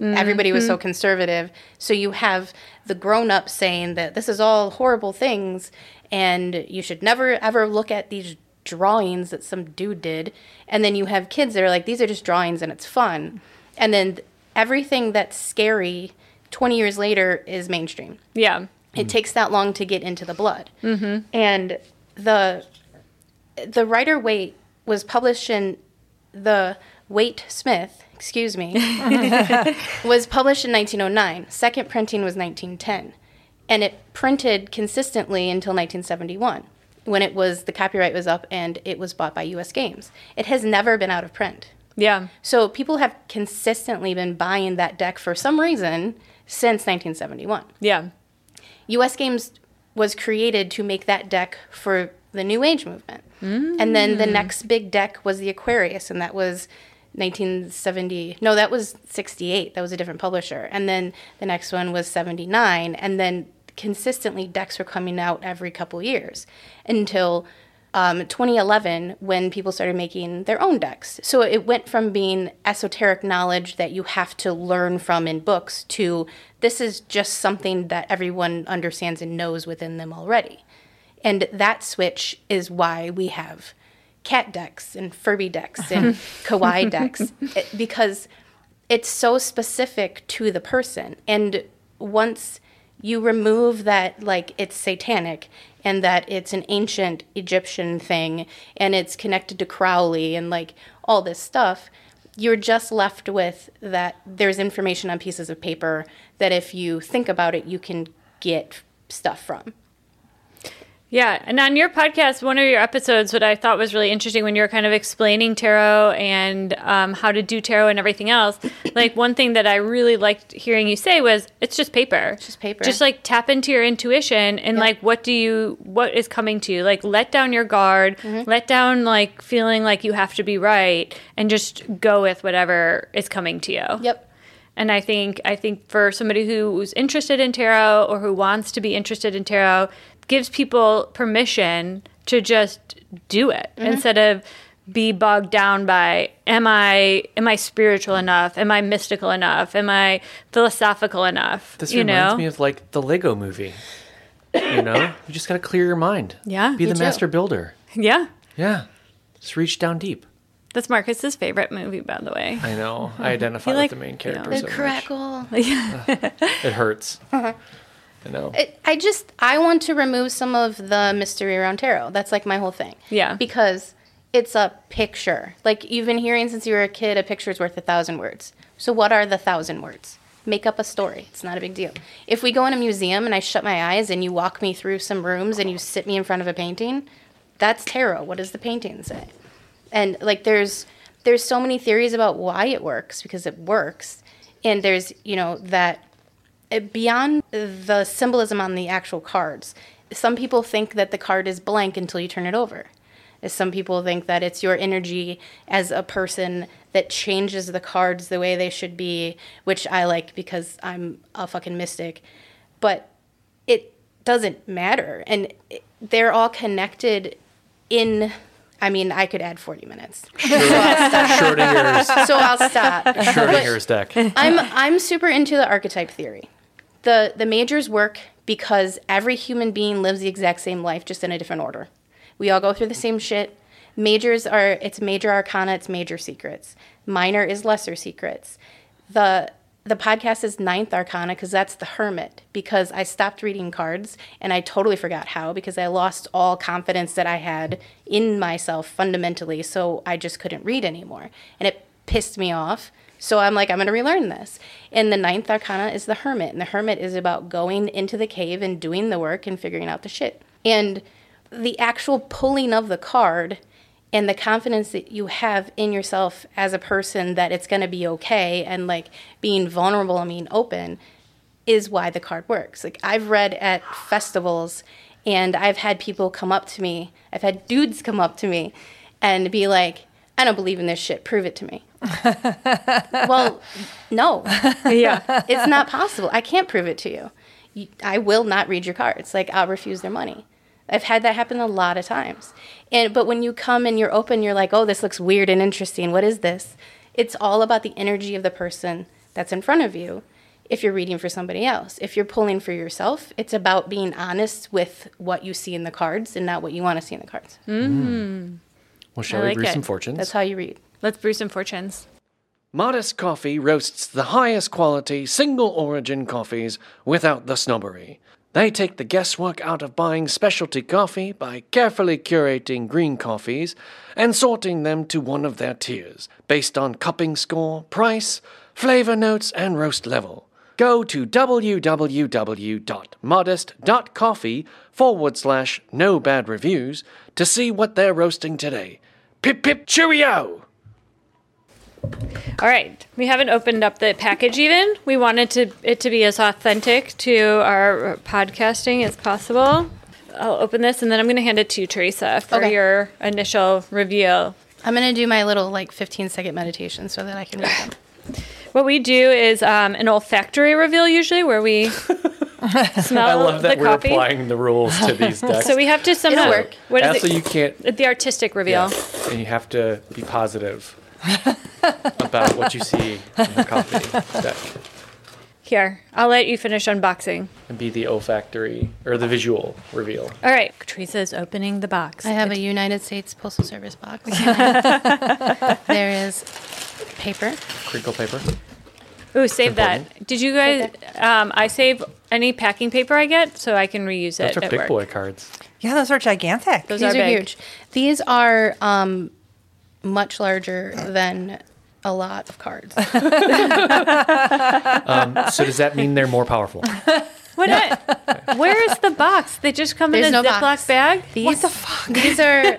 everybody was so mm-hmm. conservative. So you have the grown ups saying that this is all horrible things and you should never ever look at these drawings that some dude did. And then you have kids that are like, these are just drawings and it's fun. And then everything that's scary 20 years later is mainstream. Yeah. It takes that long to get into the blood. Mm-hmm. And the the Rider Waite was published in the Waite Smith, excuse me, was published in 1909. Second printing was 1910, and it printed consistently until 1971, when it was the copyright was up and it was bought by U.S. Games. It has never been out of print. Yeah. So people have consistently been buying that deck for some reason since 1971. Yeah. US Games was created to make that deck for the New Age movement. And then the mm. next big deck was the Aquarius, and that was 1970. No, that was 68. That was a different publisher. And then the next one was 79. And then consistently, decks were coming out every couple years until um, 2011 when people started making their own decks. So it went from being esoteric knowledge that you have to learn from in books to this is just something that everyone understands and knows within them already. And that switch is why we have cat decks and Furby decks and kawaii decks it- because it's so specific to the person. And once you remove that like it's satanic and that it's an ancient Egyptian thing and it's connected to Crowley and like all this stuff, you're just left with that there's information on pieces of paper that if you think about it, you can get stuff from. Yeah, and on your podcast, one of your episodes, what I thought was really interesting when you were kind of explaining tarot and um, how to do tarot and everything else, like one thing that I really liked hearing you say was, "It's just paper. It's just paper. Just like tap into your intuition and like what do you, what is coming to you? Like let down your guard, Mm-hmm. let down like feeling like you have to be right, and just go with whatever is coming to you. Yep. And I think I think for somebody who's interested in tarot or who wants to be interested in tarot, gives people permission to just do it Mm-hmm. instead of be bogged down by am I am I spiritual enough? Am I mystical enough? Am I philosophical enough? This you reminds know? me of like the Lego movie. You know, you just got to clear your mind. Yeah. Be the too. master builder. yeah. Yeah. Just reach down deep. That's Marcus's favorite movie, by the way. I know. I identify You with like- the main yeah. character The so much. It hurts. I know. It, I just I want to remove some of the mystery around tarot. That's like my whole thing. Yeah. Because it's a picture. Like you've been hearing since you were a kid, a picture's worth a thousand words. So what are the thousand words? Make up a story. It's not a big deal. If we go in a museum and I shut my eyes and you walk me through some rooms and you sit me in front of a painting, that's tarot. What does the painting say? And like there's there's so many theories about why it works because it works. And there's, you know, that beyond the symbolism on the actual cards, some people think that the card is blank until you turn it over. Uh, Some people think that it's your energy as a person that changes the cards the way they should be, which I like because I'm a fucking mystic. But it doesn't matter. And they're all connected in. I mean, I could add 40 minutes. Schrodinger's, So I'll stop. Schrodinger's deck. I'm I'm super into the archetype theory. The the majors work because every human being lives the exact same life, just in a different order. We all go through the same shit. Majors are it's major arcana, it's major secrets. Minor is lesser secrets. The the podcast is ninth arcana because that's the hermit because I stopped reading cards and I totally forgot how because I lost all confidence that I had in myself fundamentally so I just couldn't read anymore and it pissed me off so I'm like, I'm going to relearn this. And the ninth arcana is the hermit. And the hermit is about going into the cave and doing the work and figuring out the shit. And the actual pulling of the card and the confidence that you have in yourself as a person that it's going to be okay and like being vulnerable and being open is why the card works. Like I've read at festivals and I've had people come up to me, I've had dudes come up to me and be like, I don't believe in this shit. Prove it to me. well, no, yeah. it's not possible. I can't prove it to you. you. I will not read your cards. Like I'll refuse their money. I've had that happen a lot of times. And but when you come and you're open, you're like, "Oh, this looks weird and interesting. What is this?" It's all about the energy of the person that's in front of you. If you're reading for somebody else, if you're pulling for yourself, it's about being honest with what you see in the cards and not what you want to see in the cards. Mm-hmm. Mm. Well, shall I we like brew it. some fortunes? That's how you read. Let's brew some fortunes. Modest Coffee roasts the highest quality single origin coffees without the snobbery. They take the guesswork out of buying specialty coffee by carefully curating green coffees and sorting them to one of their tiers based on cupping score, price, flavor notes, and roast level. Go to www.modest.coffee forward slash no bad reviews to see what they're roasting today. Pip pip cheerio! All right, we haven't opened up the package even. We wanted to it to be as authentic to our podcasting as possible. I'll open this and then I'm going to hand it to you, Teresa, for Okay. your initial review. I'm gonna do my little like 15 second meditation so that I can read them. What we do is um, an olfactory reveal usually, where we smell I love that we're coffee. applying the rules to these decks. So we have to somehow. It'll work. What is also, it? you can't. the artistic reveal. Yeah, and you have to be positive about what you see in the coffee deck, Here, I'll let you finish unboxing. and be the olfactory or the visual reveal. All right, Teresa is opening the box. I have a United States Postal Service box. there is paper. Crinkle paper. Ooh, save that. Did you guys? Um, I save any packing paper I get so I can reuse Those it are at big work. boy cards. Yeah, those are gigantic. Those These are are, big. huge. These are um, much larger than a lot of cards. Um, so does that mean they're more powerful? What? I- Where is the box? They just come There's in a no Ziploc box. bag. These, What the fuck? These are.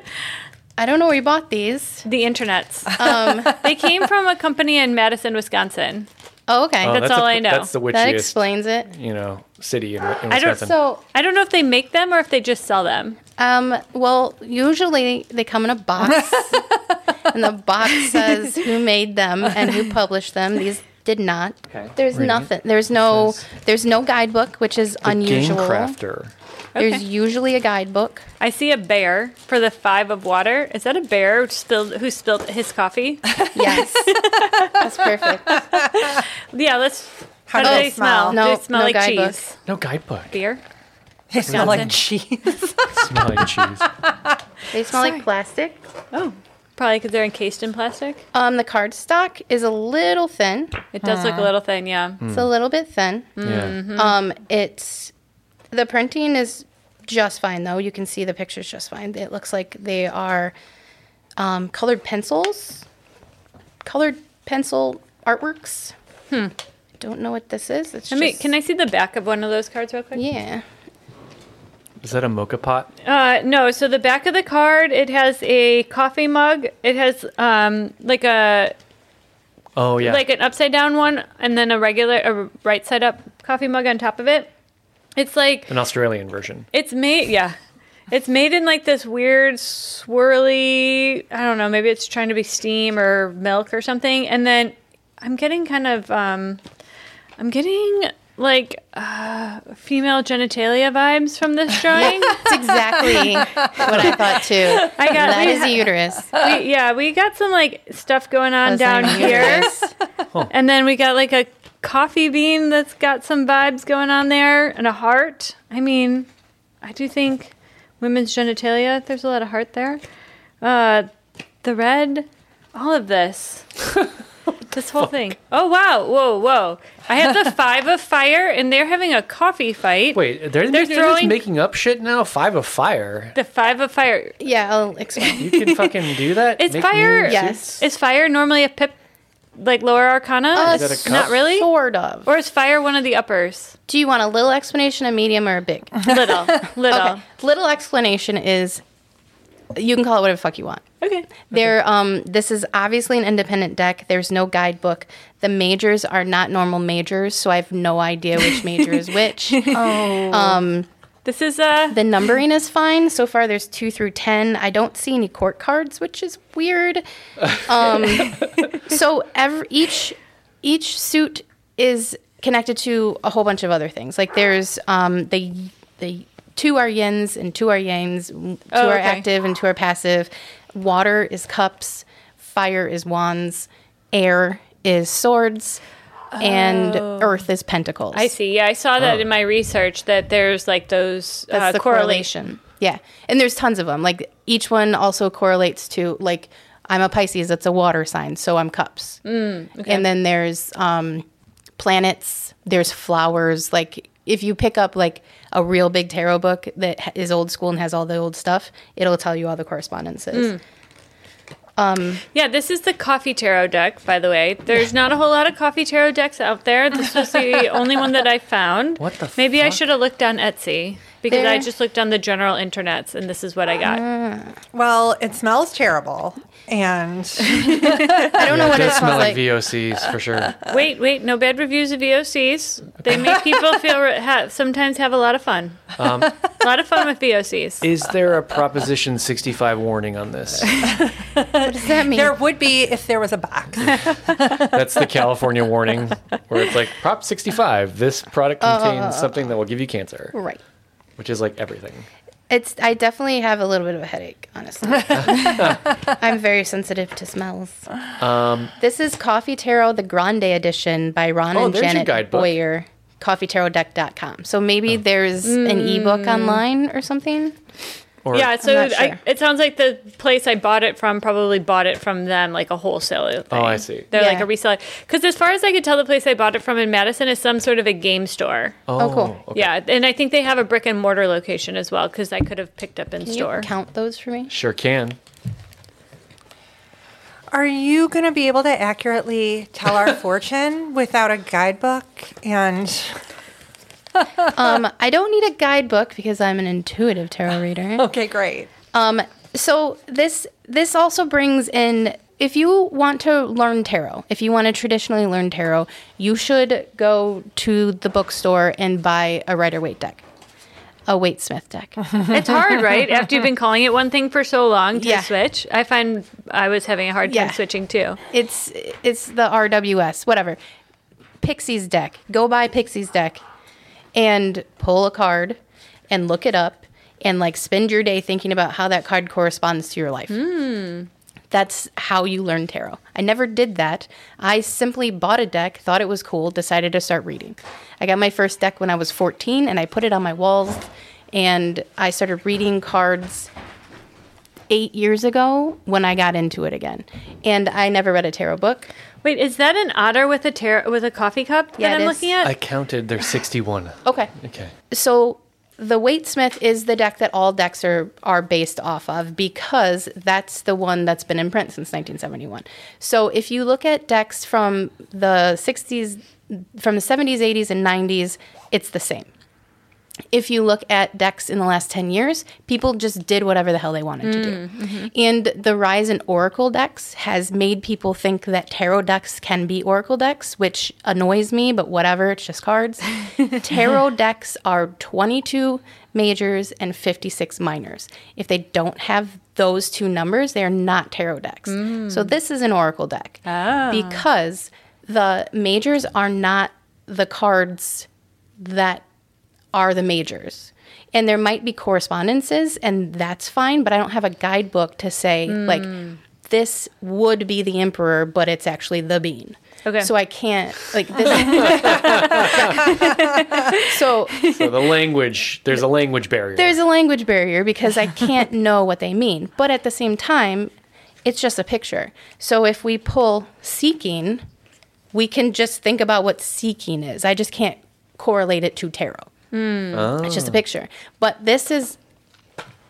I don't know where you bought these. The internets. Um, they came from a company in Madison, Wisconsin. Oh, okay. Oh, That's a- all I know. That's the that explains it. you know, city in, in I don't- So, I don't know if they make them or if they just sell them. um, well, usually they come in a box, and the box says who made them and who published them. These did not. Okay. There's Reading. nothing. There's no. There's no guidebook, which is the unusual. Game crafter. There's usually a guidebook. I see a bear for the five of water. Is that a bear who spilled, who spilled his coffee? Yes, that's perfect. yeah, let's. How, How do do they they smell? smell? No- do they smell no like guidebook. cheese? No guidebook. Beer? They smell like cheese. Smell like cheese. They smell like plastic. Oh, probably because they're encased in plastic. Um, the cardstock is a little thin. It does look a little thin, yeah. It's a little bit thin. Mm-hmm. Yeah. Um, it's the printing is just fine though. You can see the pictures just fine. It looks like they are um, colored pencils, colored pencil artworks. Hmm. I don't know what this is. It's Let me, just, can I see the back of one of those cards real quick? Yeah. Is that a moka pot? Uh, no, so the back of the card, it has a coffee mug. It has um, like a Oh yeah. like an upside down one, and then a regular, a right side up coffee mug on top of it. It's like An Australian version. it's made, yeah, it's made in like this weird swirly. I don't know, maybe it's trying to be steam or milk or something. And then I'm getting kind of, um, I'm getting like uh, female genitalia vibes from this drawing. That's exactly what I thought too. I got that we is a uterus. we, yeah, we got some like stuff going on That's down here. And then we got like a coffee bean that's got some vibes going on there and a heart. I mean, I do think women's genitalia, there's a lot of heart there. Uh, the red, all of this. this whole thing. Oh, wow. Whoa, whoa. I have the five of fire and they're having a coffee fight. Wait, they're, They're they're, throwing- just making up shit now. Five of fire. The five of fire. Yeah, I'll explain. You can fucking do that. Is Make fire- Yes. suits? Is fire normally a pip, like lower arcana? Uh, Is that a cup? Not really? Sort of. Or is fire one of the uppers? Do you want a little explanation, a medium, or a big? Little. Little. Okay. Little explanation is you can call it whatever the fuck you want. Okay. There, um, this is obviously an independent deck. There's no guidebook. The majors are not normal majors, so I have no idea which major is which. oh. This is uh The numbering is fine. So far, there's two through ten. I don't see any court cards, which is weird. Um, so every, each each suit is connected to a whole bunch of other things. Like there's um, the the two are yins and two are yangs. Two Oh, are okay. active and two are passive. Water is cups. Fire is wands. Air is swords. And earth is pentacles. I see. Yeah, I saw that in my research that there's like those That's uh, the correlation. correlation. Yeah. And there's tons of them. Like each one also correlates to like I'm a Pisces, that's a water sign, so I'm cups. Mm, And then there's um planets, there's flowers. Like if you pick up like a real big tarot book that is old school and has all the old stuff, it'll tell you all the correspondences. Mm. Um, yeah, this is the coffee tarot deck, by the way. There's not a whole lot of coffee tarot decks out there. This was the only one that I found. What the Maybe I should have looked on Etsy because I just looked on the general internets and this is what I got. Well, it smells terrible. And I don't know what it it does smells smell like like. VOCs for sure. wait, wait, no bad reviews of VOCs. They make people feel re- ha- sometimes have a lot of fun. Um, A lot of fun with VOCs. is there a Proposition 65 warning on this? What does that mean? there would be if there was a box. That's the California warning, where it's like Prop 65. This product Uh, contains something that will give you cancer, right. Which is like everything. It's I definitely have a little bit of a headache, honestly. I'm very sensitive to smells. Um, This is Coffee Tarot, the Grande edition by Ron Oh, and Janet. Boyer, coffeetarotdeck.com. So maybe there's an ebook online or something. Or yeah, so not I, it sounds like the place I bought it from probably bought it from them, like a wholesaler. Thing. Oh, I see. They're like a reseller. Because as far as I could tell, the place I bought it from in Madison is some sort of a game store. Oh, oh cool. okay. Yeah, and I think they have a brick and mortar location as well because I could have picked up in Can store. you count those for me? Sure can. Are you going to be able to accurately tell our fortune without a guidebook? And Um, I don't need a guidebook because I'm an intuitive tarot reader. okay, great. Um, so this this also brings in if you want to learn tarot, if you want to traditionally learn tarot, you should go to the bookstore and buy a Rider Waite deck, a Waite Smith deck. It's hard, right? After you've been calling it one thing for so long to Yeah. switch. I find I was having a hard time Yeah. switching too. it's it's the RWS, whatever. Pixie's deck. Go buy Pixie's deck and pull a card and look it up and like spend your day thinking about how that card corresponds to your life. Hmm. That's how you learn tarot. I never did that. I simply bought a deck, thought it was cool, decided to start reading. I got my first deck when I was 14 and I put it on my walls and I started reading cards eight years ago when I got into it again. And I never read a tarot book. Wait, is that an otter with a tar- with a coffee cup Yeah, that it I'm is. looking at? I counted. There's 61. Okay. Okay. So the Waite Smith is the deck that all decks are are based off of because that's the one that's been in print since 1971. So if you look at decks from the 60s, from the 70s, 80s, and 90s, it's the same. If you look at decks in the last 10 years, people just did whatever the hell they wanted to do. Mm, mm-hmm. And the rise in Oracle decks has made people think that tarot decks can be Oracle decks, which annoys me, but whatever, it's just cards. tarot decks are 22 majors and 56 minors. If they don't have those two numbers, they are not tarot decks. Mm. So this is an Oracle deck ah. because the majors are not the cards that are the majors. And there might be correspondences, and that's fine, but I don't have a guidebook to say, hmm. like, this would be the emperor, but it's actually the bean. Okay. So I can't, like, this. so So the language, there's a language barrier. there's a language barrier because I can't know what they mean. But at the same time, it's just a picture. So if we pull seeking, we can just think about what seeking is. I just can't correlate it to tarot. It's just a picture. But this is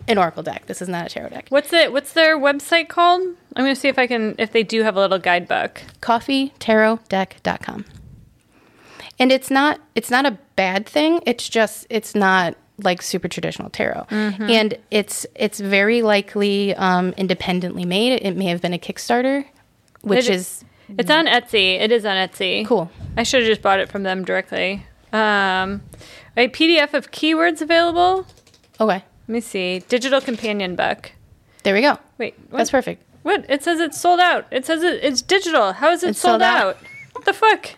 an oracle deck. This is not a tarot deck. What's it? What's their website called? I'm gonna see if I can if they do have a little guidebook. coffeetarotdeck.com. And it's not it's not a bad thing. It's just it's not like super traditional tarot. And it's it's very likely um, independently made. It may have been a Kickstarter, which It- is It's on Etsy. It is on Etsy. cool. I should have just bought it from them directly. Um, a PDF of keywords available. Okay. Let me see. Digital companion book. There we go. Wait, what? That's perfect. What? It says it's sold out. It says it, it's digital. How is it It's sold, sold out. out? What the fuck?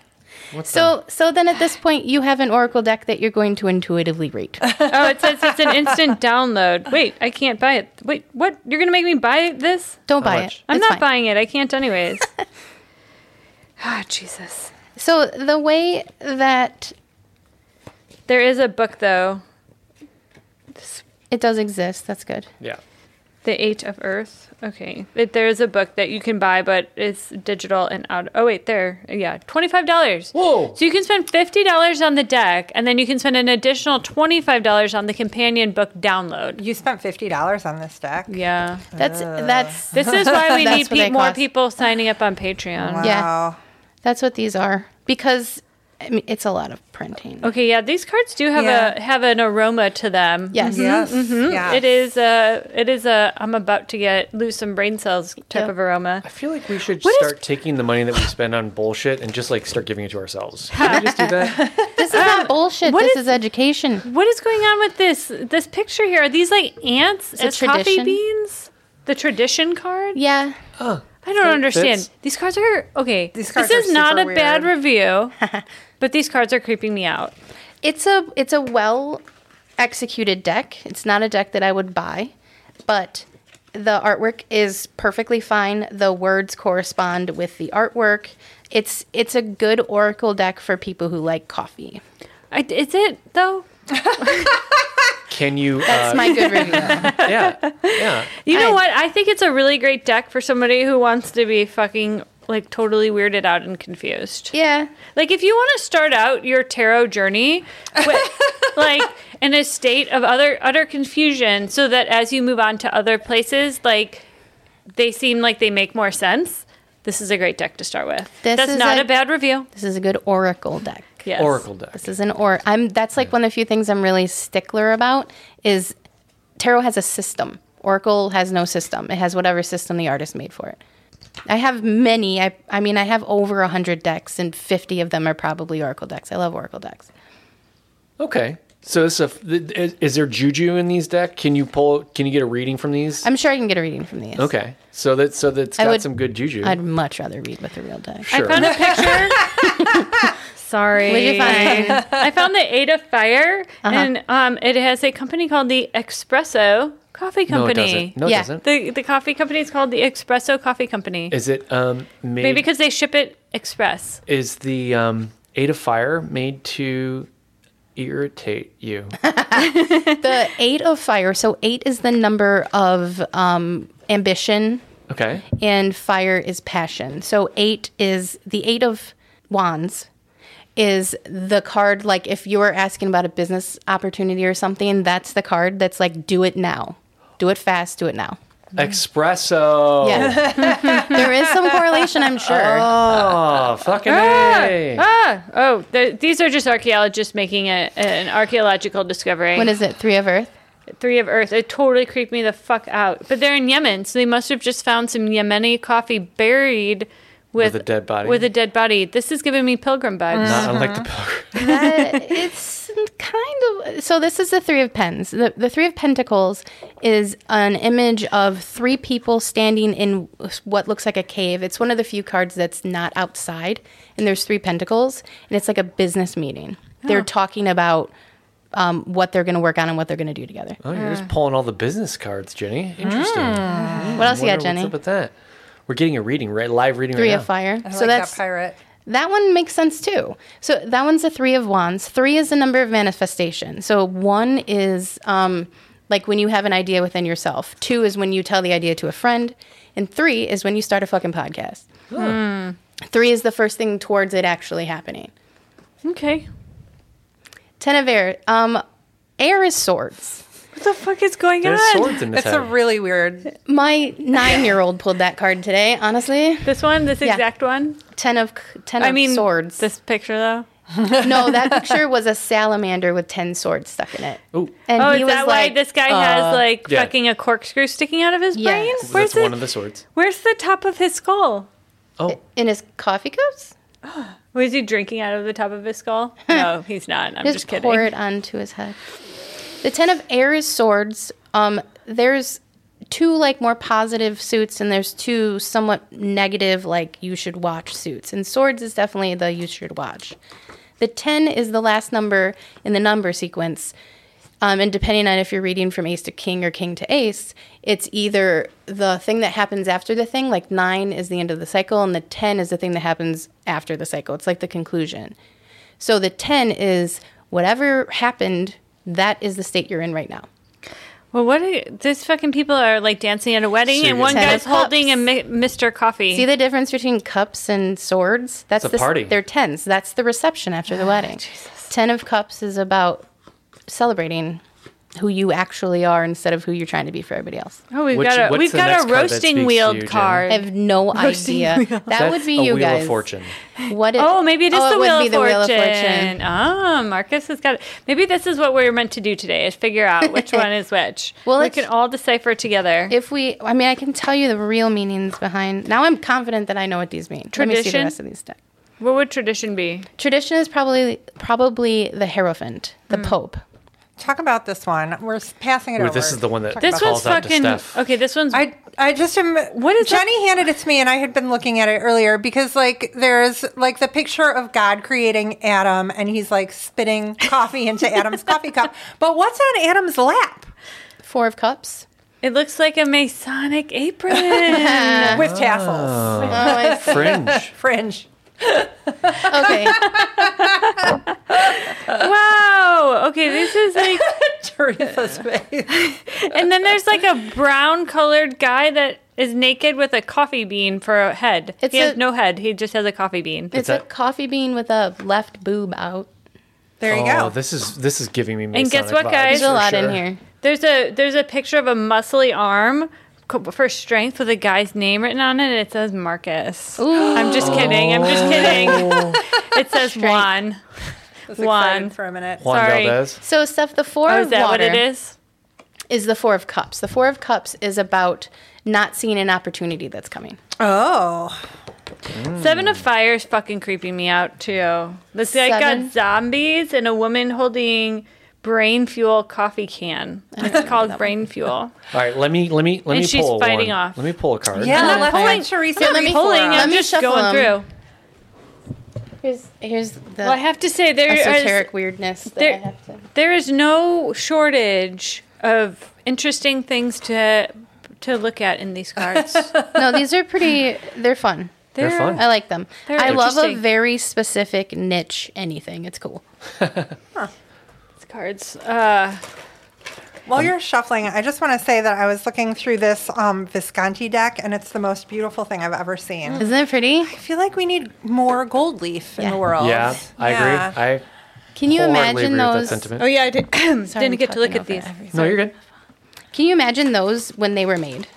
So so then at this point you have an oracle deck that you're going to intuitively read. Oh, it says it's an instant download. Wait, I can't buy it. Wait, what? You're gonna make me buy this? Don't buy much? it. I'm It's not fine. buying it. I can't anyways. Ah, Jesus. So the way that There is a book though. it does exist, that's good. yeah. The Eight of Earth. Okay. It, there is a book that you can buy, but it's digital and out. Oh, wait, there. Yeah. $25. Whoa. So you can spend $50 on the deck, and then you can spend an additional $25 on the companion book download. You spent fifty dollars on this deck. Yeah. That's that's This is why we That's need what they pe- more cost. people signing up on Patreon. Wow. Yeah. that's what these are because I mean it's a lot of printing. Okay, yeah, these cards do have Yeah. a have an aroma to them. Yes. Yes. yes. Mm-hmm. mm-hmm. It is a it is a I'm about to get lose some brain cells type Yep. of aroma. I feel like we should What is- start taking the money that we spend on bullshit and just like start giving it to ourselves. Can we just do that? This is not bullshit. what This is- is education. What is going on with this this picture here? Are these like ants it's as coffee beans? The tradition card? Yeah. Oh, I don't understand. fits. These cards are okay. These cards this is not a super bad review, but these cards are creeping me out. It's a it's a well executed deck. It's not a deck that I would buy, but the artwork is perfectly fine. The words correspond with the artwork. It's it's a good oracle deck for people who like coffee. I, is it though? can you? That's uh, my good review. yeah, yeah. You know I- what? I think it's a really great deck for somebody who wants to be fucking like totally weirded out and confused. Yeah. Like if you want to start out your tarot journey with, like in a state of utter utter confusion so that as you move on to other places like they seem like they make more sense. This is a great deck to start with. This That's is not a- a bad review. This is a good oracle deck. Yes. Oracle deck. This is an or. I'm. That's like one of the few things I'm really stickler about. Is tarot has a system. Oracle has no system. It has whatever system the artist made for it. I have many. I. I mean, I have over hundred decks, and fifty of them are probably oracle decks. I love oracle decks. Okay. So this is, a, is is there juju in these deck? Can you pull? Can you get a reading from these? I'm sure I can get a reading from these. okay. So that so that's got would- some good juju. I'd much rather read with a real deck. sure. I found a picture. Sorry. What'd you find? I found the Eight of Fire, Uh-huh. and um, it has a company called the Espresso Coffee Company. no, it Company. doesn't. No, it doesn't. The the coffee company is called the Espresso Coffee Company. Is it um made? Maybe because they ship it express. is the um eight of fire made to irritate you? the eight of fire. So eight is the number of um, ambition, Okay. and fire is passion. So eight is the eight of wands is the card like if you were asking about a business opportunity or something, that's the card that's like do it now. Do it fast, do it now. Espresso. Yeah. there is some correlation, I'm sure. Oh, fucking A. Ah, oh, the, these are just archaeologists making a, an archaeological discovery. What is it? Three of earth? Three of Earth. It totally creeped me the fuck out. But they're in Yemen, so they must have just found some Yemeni coffee buried with, With a dead body. With a dead body. This is giving me pilgrim vibes. Not unlike Uh-huh. the pilgrim. That- it's kind of so this is the three of pens the, the three of pentacles is an image of three people standing in what looks like a cave it's one of the few cards that's not outside and there's three pentacles and it's like a business meeting they're talking about um, what they're going to work on and what they're going to do together Oh, you're just pulling all the business cards, Jenni. Interesting. what else you got Jenni What's up with that? We're getting a reading, right? Live reading three right of now. fire I so like that's that pirate. That one makes sense too. So that one's a three of wands. Three is the number of manifestation. So one is um, like when you have an idea within yourself. Two is when you tell the idea to a friend, and three is when you start a fucking podcast. Oh. Three is the first thing towards it actually happening. Okay. Ten of air. Um, air is swords. What the fuck is going There's on? swords in this It's a head. really weird. My nine-year-old pulled that card today. Honestly, This one, this Yeah. exact one. ten of ten I of mean, swords. This picture though. no, that picture was a salamander with ten swords stuck in it. Ooh. And Oh, he is was that why this guy has uh, like yeah. fucking a corkscrew sticking out of his Yes. brain? That's Where's the, one of the swords. Where's the top of his skull? Oh, in his coffee cups? Was he drinking out of the top of his skull? No, he's not. I'm just, just, kidding. pour it onto his head. The ten of air is swords. Um, there's two like more positive suits, and there's two somewhat negative like you should watch suits. And swords is definitely the you should watch. The ten is the last number in the number sequence. Um, and depending on if you're reading from ace to king or king to ace, it's either the thing that happens after the thing, like nine is the end of the cycle, and the 10 is the thing that happens after the cycle. It's like the conclusion. So the 10 is whatever happened, that is the state you're in right now. Well, what are these fucking people are like dancing at a wedding, So and you're one Ten guy's of holding a mi- Mr. Coffee. See the difference between cups and swords? That's It's a the, party. They're tens. That's the reception after the ah, wedding. Ten of cups is about celebrating who you actually are instead of who you're trying to be for everybody else. oh, we've Which- got a we've got a card that speaks roasting wheeled you, Jen? card. I have no idea. That would be a you wheel guys. of fortune. What? Oh, maybe it is oh, the, it wheel, would of be the fortune. wheel of fortune. Ah, Marcus has got it. Maybe this is what we're meant to do today: is figure out which one is which. Well, we can all decipher together. If we, I mean, I can tell you the real meanings behind. Now I'm confident that I know what these mean. Let me see the rest of these decks. what would tradition be? Tradition is probably probably the Hierophant, the Hmm. Pope. Talk about this one. We're passing it Ooh, over. this is the one that Talk This about one's calls out to fucking Steph. okay. This one's I I just am. What is that? Handed it to me, and I had been looking at it earlier because like there's like the picture of God creating Adam, and he's like spitting coffee into Adam's coffee cup. But what's on Adam's lap Four of Cups. it looks like a Masonic apron. with tassels, Oh, I. Fringe. fringe? okay. wow. Okay, this is like Teresa's face. And then there's like a brown colored guy that is naked with a coffee bean for a head. It's he has a- no head. He just has a coffee bean. It's that- a coffee bean with a left boob out. There you oh, go. this is this is giving me. And guess what, guys? There's a for lot in here. There's a there's a picture of a muscly arm for strength with a guy's name written on it. and It says Marcus. I'm just kidding. I'm just oh. kidding. it says Juan. I was Juan. Excited for a minute. Juan Sorry. Valdez. So, Steph, the four Oh, of is that water what it is? is the four of cups. The four of cups is about not seeing an opportunity that's coming. Oh, mm. Seven of Fire is fucking creeping me out too. This guy Seven? got zombies and a woman holding brain fuel coffee can. It's called brain fuel. All right, let me let me let And me she's pull fighting one. off. Let me pull a card. yeah. not Let's pulling- let Teresa Here, let read me- Pulling. I'm just shuffle going 'em. through. Here's here's the Well, I have to say there esoteric is weirdness that there- I have to. there is no shortage of interesting things to to look at in these cards. No, these are pretty. They're fun. They're fun. I like them. They're I love a very specific niche. Anything. It's cool. These cards. Uh, While you're shuffling, I just want to say that I was looking through this um, Visconti deck, and it's the most beautiful thing I've ever seen. Isn't it pretty? I feel like we need more gold leaf in Yeah. the world. Yeah, I Yeah. agree. I Can you wholeheartedly imagine agree with those? sentiment. oh yeah, I did, Sorry, didn't I'm get to look talking at these. over everything. no, you're good. Can you imagine those when they were made?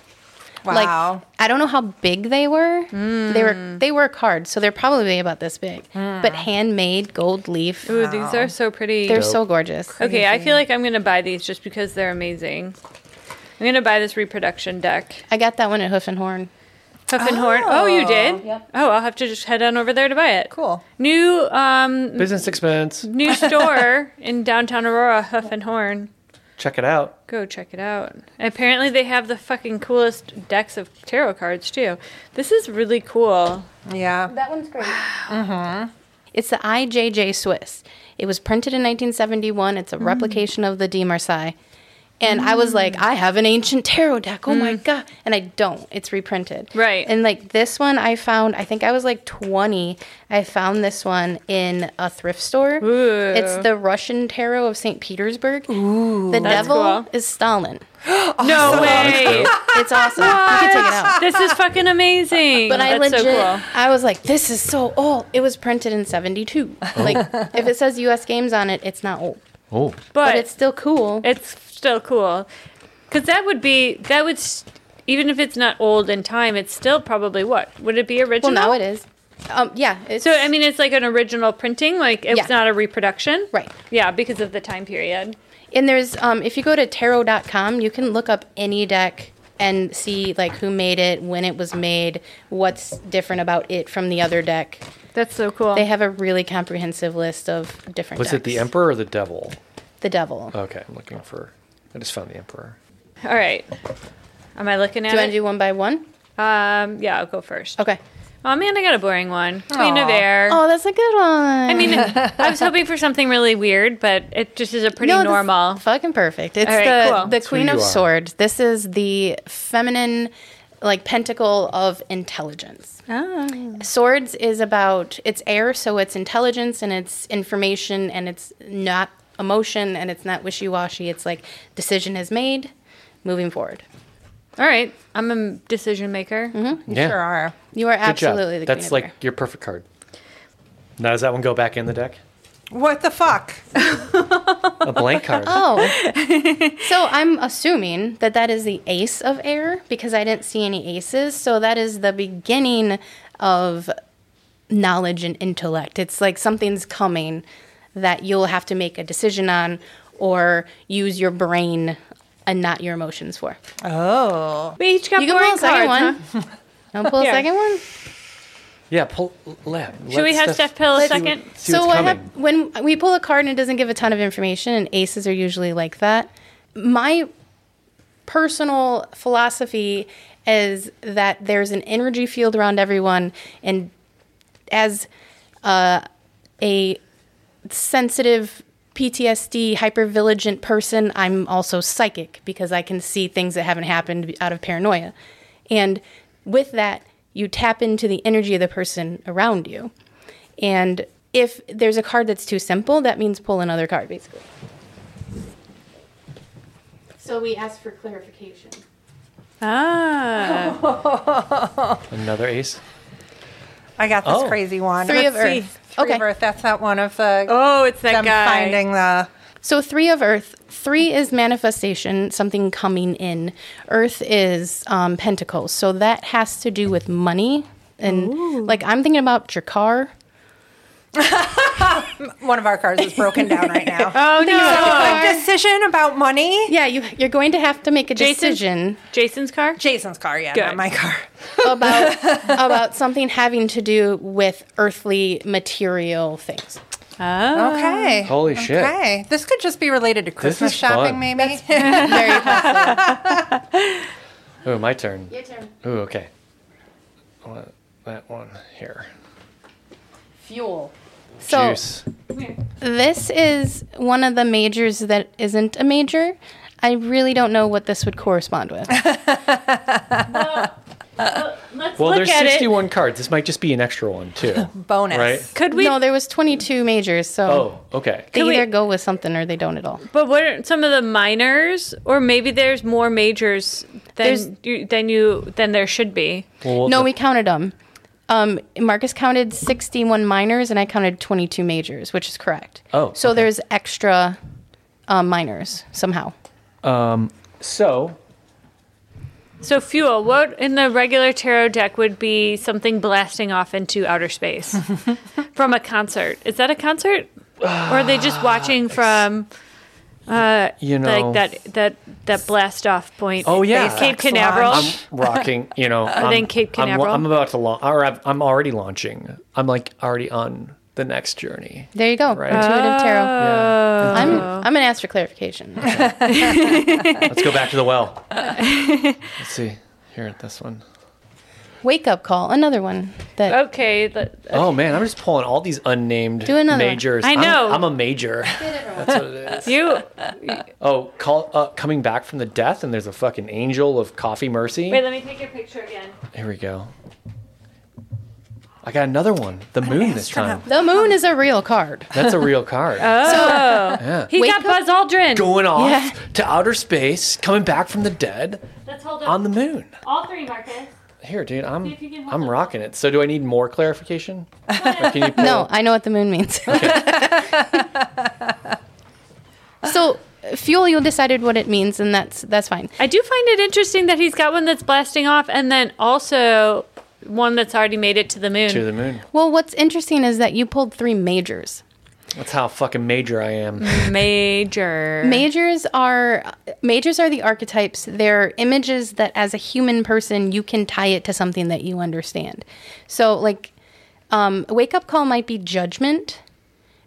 Wow. Like I don't know how big they were. They were they were hard, so they're probably about this big. But handmade gold leaf. Ooh, these are so pretty. They're so gorgeous. Okay, I feel like I'm gonna buy these just because they're amazing. I'm gonna buy this reproduction deck. I got that one at Hoof and Horn. Hoof and Horn. Oh, you did? Yep. Oh, I'll have to just head on over there to buy it. Cool. New um Business expense. new store in downtown Aurora, Hoof and Horn. Check it out. Go check it out. Apparently they have the fucking coolest decks of tarot cards too. This is really cool. Yeah. That one's great. Mm-hmm. It's the IJJ Swiss. It was printed in 1971. It's a replication of the De Marseille. And I was like, mm. I have an ancient tarot deck. Oh my mm. God. And I don't. It's reprinted. Right. And like this one, I found, I think I was like 20. I found this one in a thrift store. Ooh. It's the Russian tarot of St. Petersburg. Ooh. The devil cool. is Stalin. No way. It's awesome. You can take it out. this is fucking amking. But I That's legit, so cool. I was like, this is so old. It was printed in 72. Like, if it says US Games on it, it's not old. Oh, But, But it's still cool. it's still cool. Cuz that would be that would even if it's not old in time, it's still probably what? Would it be original? well, original? now it is. Um, yeah. It's, So I mean, it's like an original printing, like it's Yeah. not a reproduction, Right. Yeah, because of the time period. and there's, um, if you go to tarot.com, you can look up any deck and see, like, who made it, when it was made, what's different about it from the other deck. That's so cool. They have a really comprehensive list of different was it the emperor or the devil? The devil. Okay, I'm looking for. I just found the emperor. All right. Am I looking at do you want it? do one by one? um, yeah, I'll go first. Okay. Oh man, I got a boring one. Queen of Aw. Air. Oh, that's a good one. I mean, I was hoping for something really weird, but it just is a pretty No, this- normal. Fucking perfect. It's All right, the cool. the That's who Queen you of are. Swords. This is the feminine like pentacle of intelligence. Ah. Swords is about it's air, so it's intelligence and it's information and it's not emotion and it's not wishy-washy. It's like decision is made, moving forward. All right, I'm a decision maker. Mm-hmm. You Yeah. sure are. You are Good job. absolutely the That's Queen like of your perfect card. Now does that one go back in the deck? What the fuck? A blank card. Oh, so I'm assuming that that is the ace of air because I didn't see any aces. So that is the beginning of knowledge and intellect. It's like something's coming that you'll have to make a decision on or use your brain and not your emotions for. Oh. We each got You can pull boring a second cards, one. huh? Want to pull a second one? Yeah, pull. Let, Should we have Steph pill a second? See so what hap- when we pull a card and it doesn't give a ton of information, and aces are usually like that. My personal philosophy is that there's an energy field around everyone, and as uh, a sensitive PTSD hypervigilant person, I'm also psychic because I can see things that haven't happened out of paranoia. And with that, you tap into the energy of the person around you. And if there's a card that's too simple, that means pull another card, basically. So we ask for clarification. Ah. Another ace. I got this Oh. crazy one. Three Let's of see. Earth. Three Okay. of Earth. That's not one of the Oh, it's that them guy. finding the. So three of Earth. Three is manifestation, something coming in. Earth is um, pentacles, so that has to do with money. And like I'm thinking about your car. One of our cars is broken down right now. Oh no. A decision about money. Yeah, you you're going to have to make a Jason? decision Jason's car? Jason's car, yeah, Good. not my car. about about something having to do with earthly material things. Oh. Okay. Holy shit. Okay. This could just be related to Christmas shopping, fun. maybe. Very possible. Oh, my turn. Your turn. Ooh, okay. I want that one here. Fuel. So Juice. this is one of the majors that isn't a major. I really don't know what this would correspond with. Let's Well, look there's at it. 61 cards. This might just be an extra one, too. Bonus. Right? Could we? no, there was 22 majors, so Oh, okay. they Could we- either go with something or they don't at all. But what are some of the minors, or maybe there's more majors There's- than you than you than there should be? Well, No, the- we counted them. Um, Marcus counted 61 minors, and I counted 22 majors, which is correct. Oh, so okay. there's extra um, minors somehow. Um, So, So fuel. What in the regular tarot deck would be something blasting off into outer space from a concert? Is that a concert, or are they just watching from? Uh, You know- like that that that blast off point. Oh, yeah. Cape Sex Canaveral. I'm rocking, you know. I'm, then Cape I'm, Canaveral? I'm about to launch, or I've- I'm already launching. I'm like already on the next journey. There you go. Right. Intuitive tarot. Yeah. I'm I'm gonna ask for clarification. Let's go back to the well. Let's see. Here, at this one. Wake up call, another one that okay. That, Oh man, I'm just pulling all these unnamed Do another one. majors. I I'm- know. I'm, a major. That's what it is. you Oh, call uh, coming back from the death, and there's a fucking angel of coffee mercy. wait. Let me take your picture again. Here we go. I got another one. The moon this time. the moon is a real card. That's a real card. Oh, yeah. he Wake got Buzz Aldrin. Going off Yeah. to outer space, coming back from the dead Let's hold up on the moon. all three, Marcus. Here, dude, I'm if you can hold I'm rocking it. So, do I need more clarification? Can you No, I know what the moon means. so fuel, you decided what it means, and that's that's fine. I do find it interesting that he's got one that's blasting off, and then also one that's already made it to the moon. to the moon. Well, what's interesting is that you pulled three majors. That's how fucking major I am. Major. Majors are majors are the archetypes. They're images that as a human person you can tie it to something that you understand. So like um, wake up call might be judgment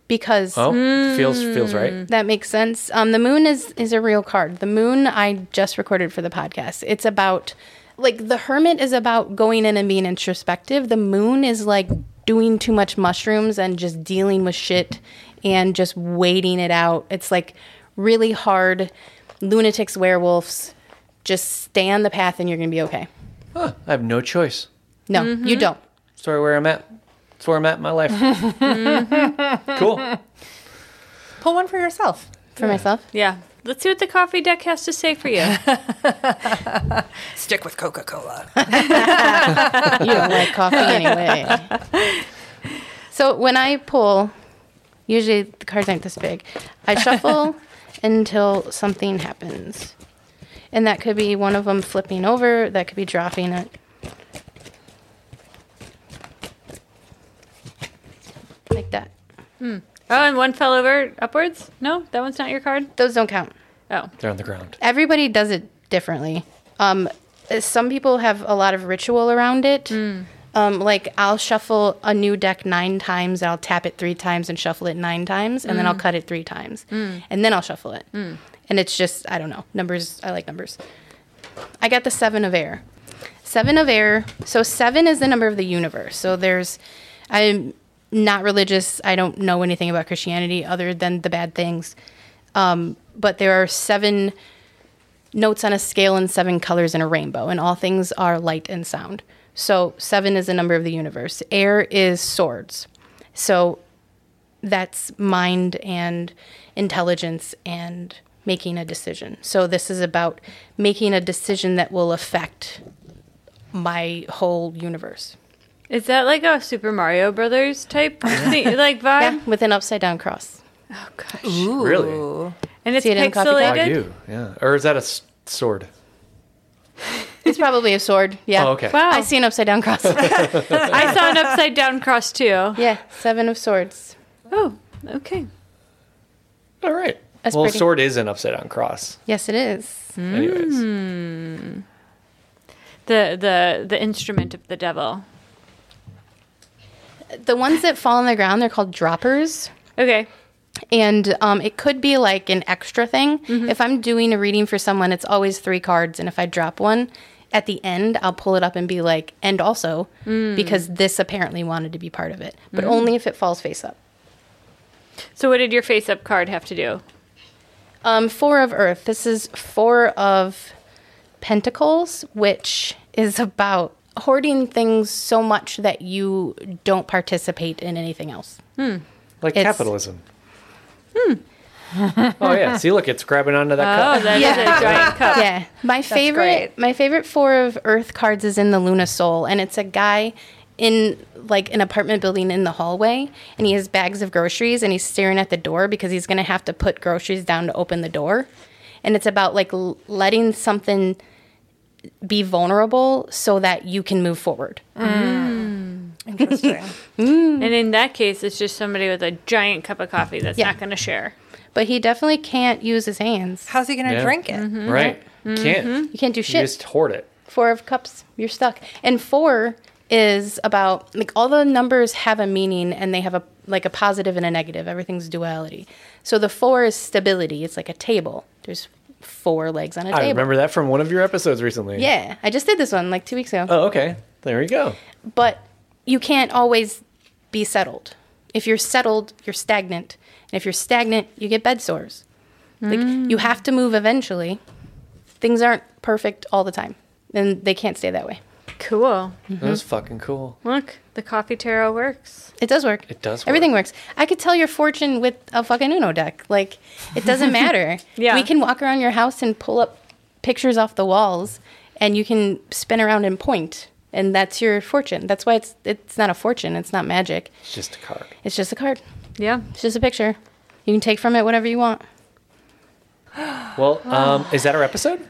because Oh, feels feels right. that makes sense. Um, the moon is is a real card. The moon I just recorded for the podcast. It's about like the hermit is about going in and being introspective. The moon is like doing too much mushrooms and just dealing with shit and just waiting it out. It's like really hard lunatics, werewolves. Just stay on the path and you're gonna be okay. Huh, I have no choice. No, you mm-hmm. don't. Sorry, where I'm at. That's where I'm at in my life. Mm-hmm. cool. Pull one for yourself. For myself. Yeah. Let's see what the coffee deck has to say for you. Stick with Coca Cola. you don't like coffee anyway. So when I pull, usually the cards aren't this big. I shuffle until something happens, and that could be one of them flipping over. That could be dropping it. Like that. Hmm. Oh, and one fell over upwards? No, that one's not your card? Those don't count. Oh. They're on the ground. Everybody does it differently. Um, some people have a lot of ritual around it. Um, like I'll shuffle a new deck nine times, I'll tap it three times and shuffle it nine times, and then I'll cut it three times, and then I'll shuffle it. And it's just I don't know numbers. I like numbers. I got the seven of air. Seven of air. So seven is the number of the universe. So there's, I'm not religious. I don't know anything about Christianity other than the bad things. Um, but there are seven notes on a scale and seven colors in a rainbow, and all things are light and sound. So seven is the number of the universe. Air is swords. So that's mind and intelligence and making a decision. So this is about making a decision that will affect my whole universe. Is that like a Super Mario Brothers type thing, like vibe? Yeah, with an upside down cross. Oh gosh. Really? And it's See it in pixelated. Wagyu, yeah. Or is that a s- sword? It's probably a sword. Yeah. Oh, okay. Wow. I see an upside down cross. I saw an upside down cross too. yeah, seven of swords. Oh, okay. All right. That's well, pretty- sword is an upside down cross. Yes, it is. Anyways. Hmm. The the the instrument of the devil. The ones that fall on the ground, they're called droppers. Okay. And um, it could be like an extra thing. If I'm doing a reading for someone, it's always three cards. And if I drop one at the end, I'll pull it up and be like, and also, because this apparently wanted to be part of it, but only if it falls face up. So what did your face up card have to do? Um, four of Earth. This is four of Pentacles, which is about hoarding things so much that you don't participate in anything else. Hmm. Like It's- capitalism. Hmm. oh yeah. See, look, it's grabbing onto that Oh, cup. that is a giant cup. Yeah, my favorite, great. my favorite four of Earth cards is in the Luna Soul, and it's a guy in like an apartment building in the hallway, and he has bags of groceries, and he's staring at the door because he's gonna have to put groceries down to open the door, and it's about like l- letting something be vulnerable so that you can move forward. Mm. Interesting. Mm. And in that case, it's just somebody with a giant cup of coffee that's Yeah. not going to share. But he definitely can't use his hands. How's he going to Yeah. drink it? Mm-hmm. Right. Can't. Mm-hmm. You can't do You shit. just hoard it. four of cups you're stuck and four is about like all the numbers have a meaning and they have a like a positive and a negative everything's duality so the four is stability it's like a table there's four legs on a I table. I remember that from one of your episodes recently. yeah i just did this one like two weeks ago. Oh, okay. There you go. but you can't always be settled. If you're settled you're stagnant. And if you're stagnant you get bed sores. Like you mm. have to move eventually. Things aren't perfect all the time and they can't stay that way Cool. That was fucking cool. Look, the coffee tarot works. It does work. It does work. Everything works. I could tell your fortune with a fucking Uno deck. Like, it doesn't matter. Yeah. We can walk around your house and pull up pictures off the walls, and you can spin around and point, and that's your fortune. That's why it's it's not a fortune. It's not magic. It's just a card. It's just a card. Yeah. It's just a picture. You can take from it whatever you want. Well, um, is that our episode?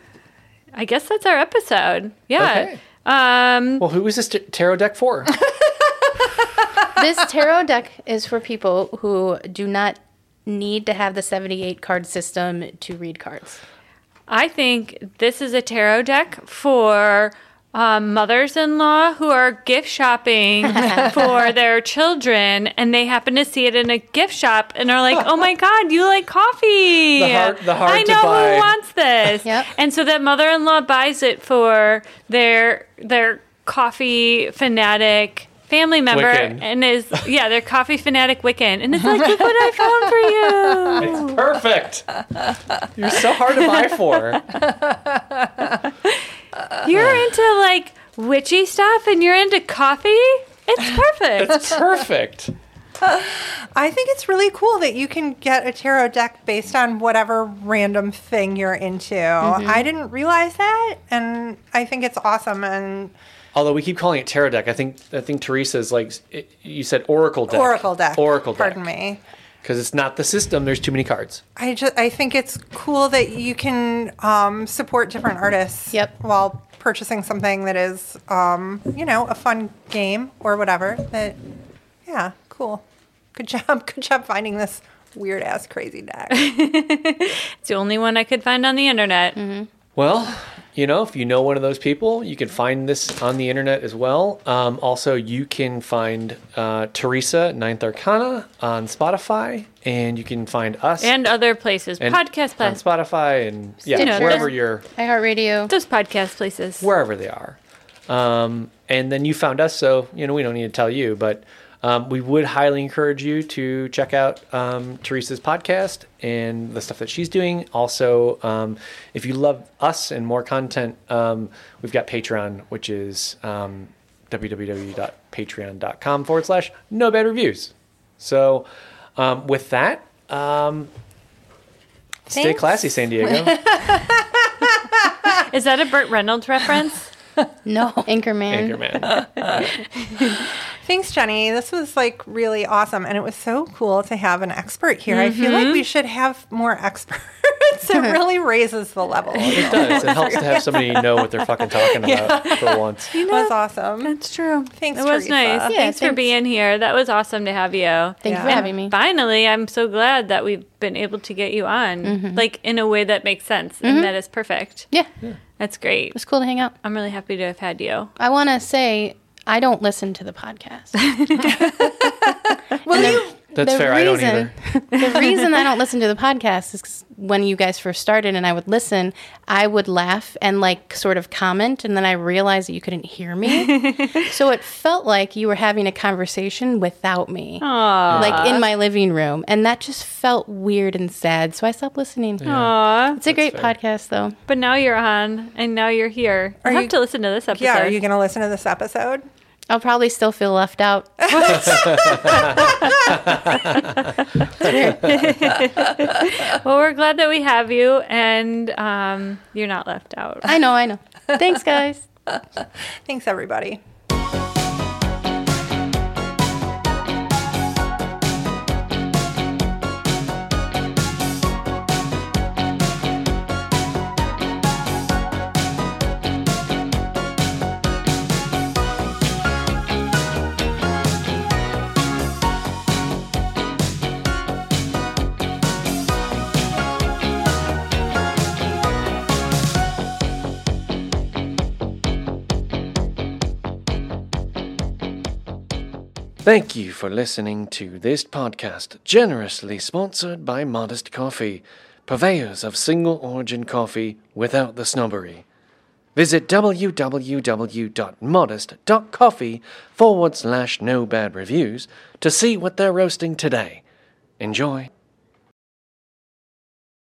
I guess that's our episode. Yeah. Okay. Um, Well, who is this t- tarot deck for? this tarot deck is for people who do not need to have the 78 card system to read cards. I think this is a tarot deck for um, mothers-in-law who are gift shopping for their children, and they happen to see it in a gift shop and are like, "Oh my god, you like coffee? The hard- the hard I to know buy." who wants this." Yep. And so that mother-in-law buys it for their their coffee fanatic family member Wiccan. and is yeah their coffee fanatic Wiccan and it's like look what I found for you It's perfect. You're so hard to buy for. You're into like witchy stuff and you're into coffee? It's perfect. It's perfect. I think it's really cool that you can get a tarot deck based on whatever random thing you're into. Mm-hmm. I didn't realize that, and I think it's awesome. And Although we keep calling it tarot deck, I think I think Teresa's like it, you said oracle deck. Oracle deck. Oracle deck. Pardon me. Because it's not the system. There's too many cards. I just I think it's cool that you can um, support different artists. Yep. While purchasing something that is, um, you know, a fun game or whatever. That, yeah, cool. Good job. Good job finding this weird ass crazy deck. It's the only one I could find on the internet. Well, you know, if you know one of those people, you can find this on the internet as well. Um, also, you can find uh, Teresa Ninth Arcana on Spotify, and you can find us And other places. and- podcast on places. Spotify and yeah, Stitcher. wherever you're iHeartRadio. Those podcast places. wherever they are. Um, and then you found us, so you know we don't need to tell you, but um, we would highly encourage you to check out um, Teresa's podcast and the stuff that she's doing. Also, um, if you love us and more content, um, we've got Patreon, which is um, www.patreon.com forward slash no bad reviews. So, um, with that, um, Stay classy, San Diego. Is that a Burt Reynolds reference? No, Anchorman. Anchorman. Thanks, Jenni. This was like really awesome. And it was so cool to have an expert here. I feel like we mm-hmm. should have more experts. it really raises the level. It does. It helps to have somebody know what they're fucking talking about for once. It was awesome. That's true. Thanks, It was Teresa. nice. Yeah, thanks, for being here. That was awesome to have you. Thank you for having me. Finally, I'm so glad that we've been able to get you on, mm-hmm. like in a way that makes sense and mm-hmm. that is perfect. Yeah, That's great. it was cool to hang out. I'm really happy to have had you. I want to say I don't listen to the podcast. Well, you, That's fair. I don't either. the reason I don't listen to the podcast is 'cause when you guys first started and I would listen, I would laugh and like sort of comment, and then I realized that you couldn't hear me. so it felt like you were having a conversation without me, like in my living room, and that just felt weird and sad. So I stopped listening. Aw. It's a great fair. podcast, though. But now you're on, and now you're here. I Are have you- to listen to this episode. yeah, are you going to listen to this episode? I'll probably still feel left out. well, we're glad that we have you, and um, you're not left out. I know, I know. Thanks, guys. Thanks, everybody. Thank you for listening to this podcast, generously sponsored by Modest Coffee, purveyors of single origin coffee without the snobbery. Visit www.modest.coffee forward slash no bad reviews to see what they're roasting today. Enjoy.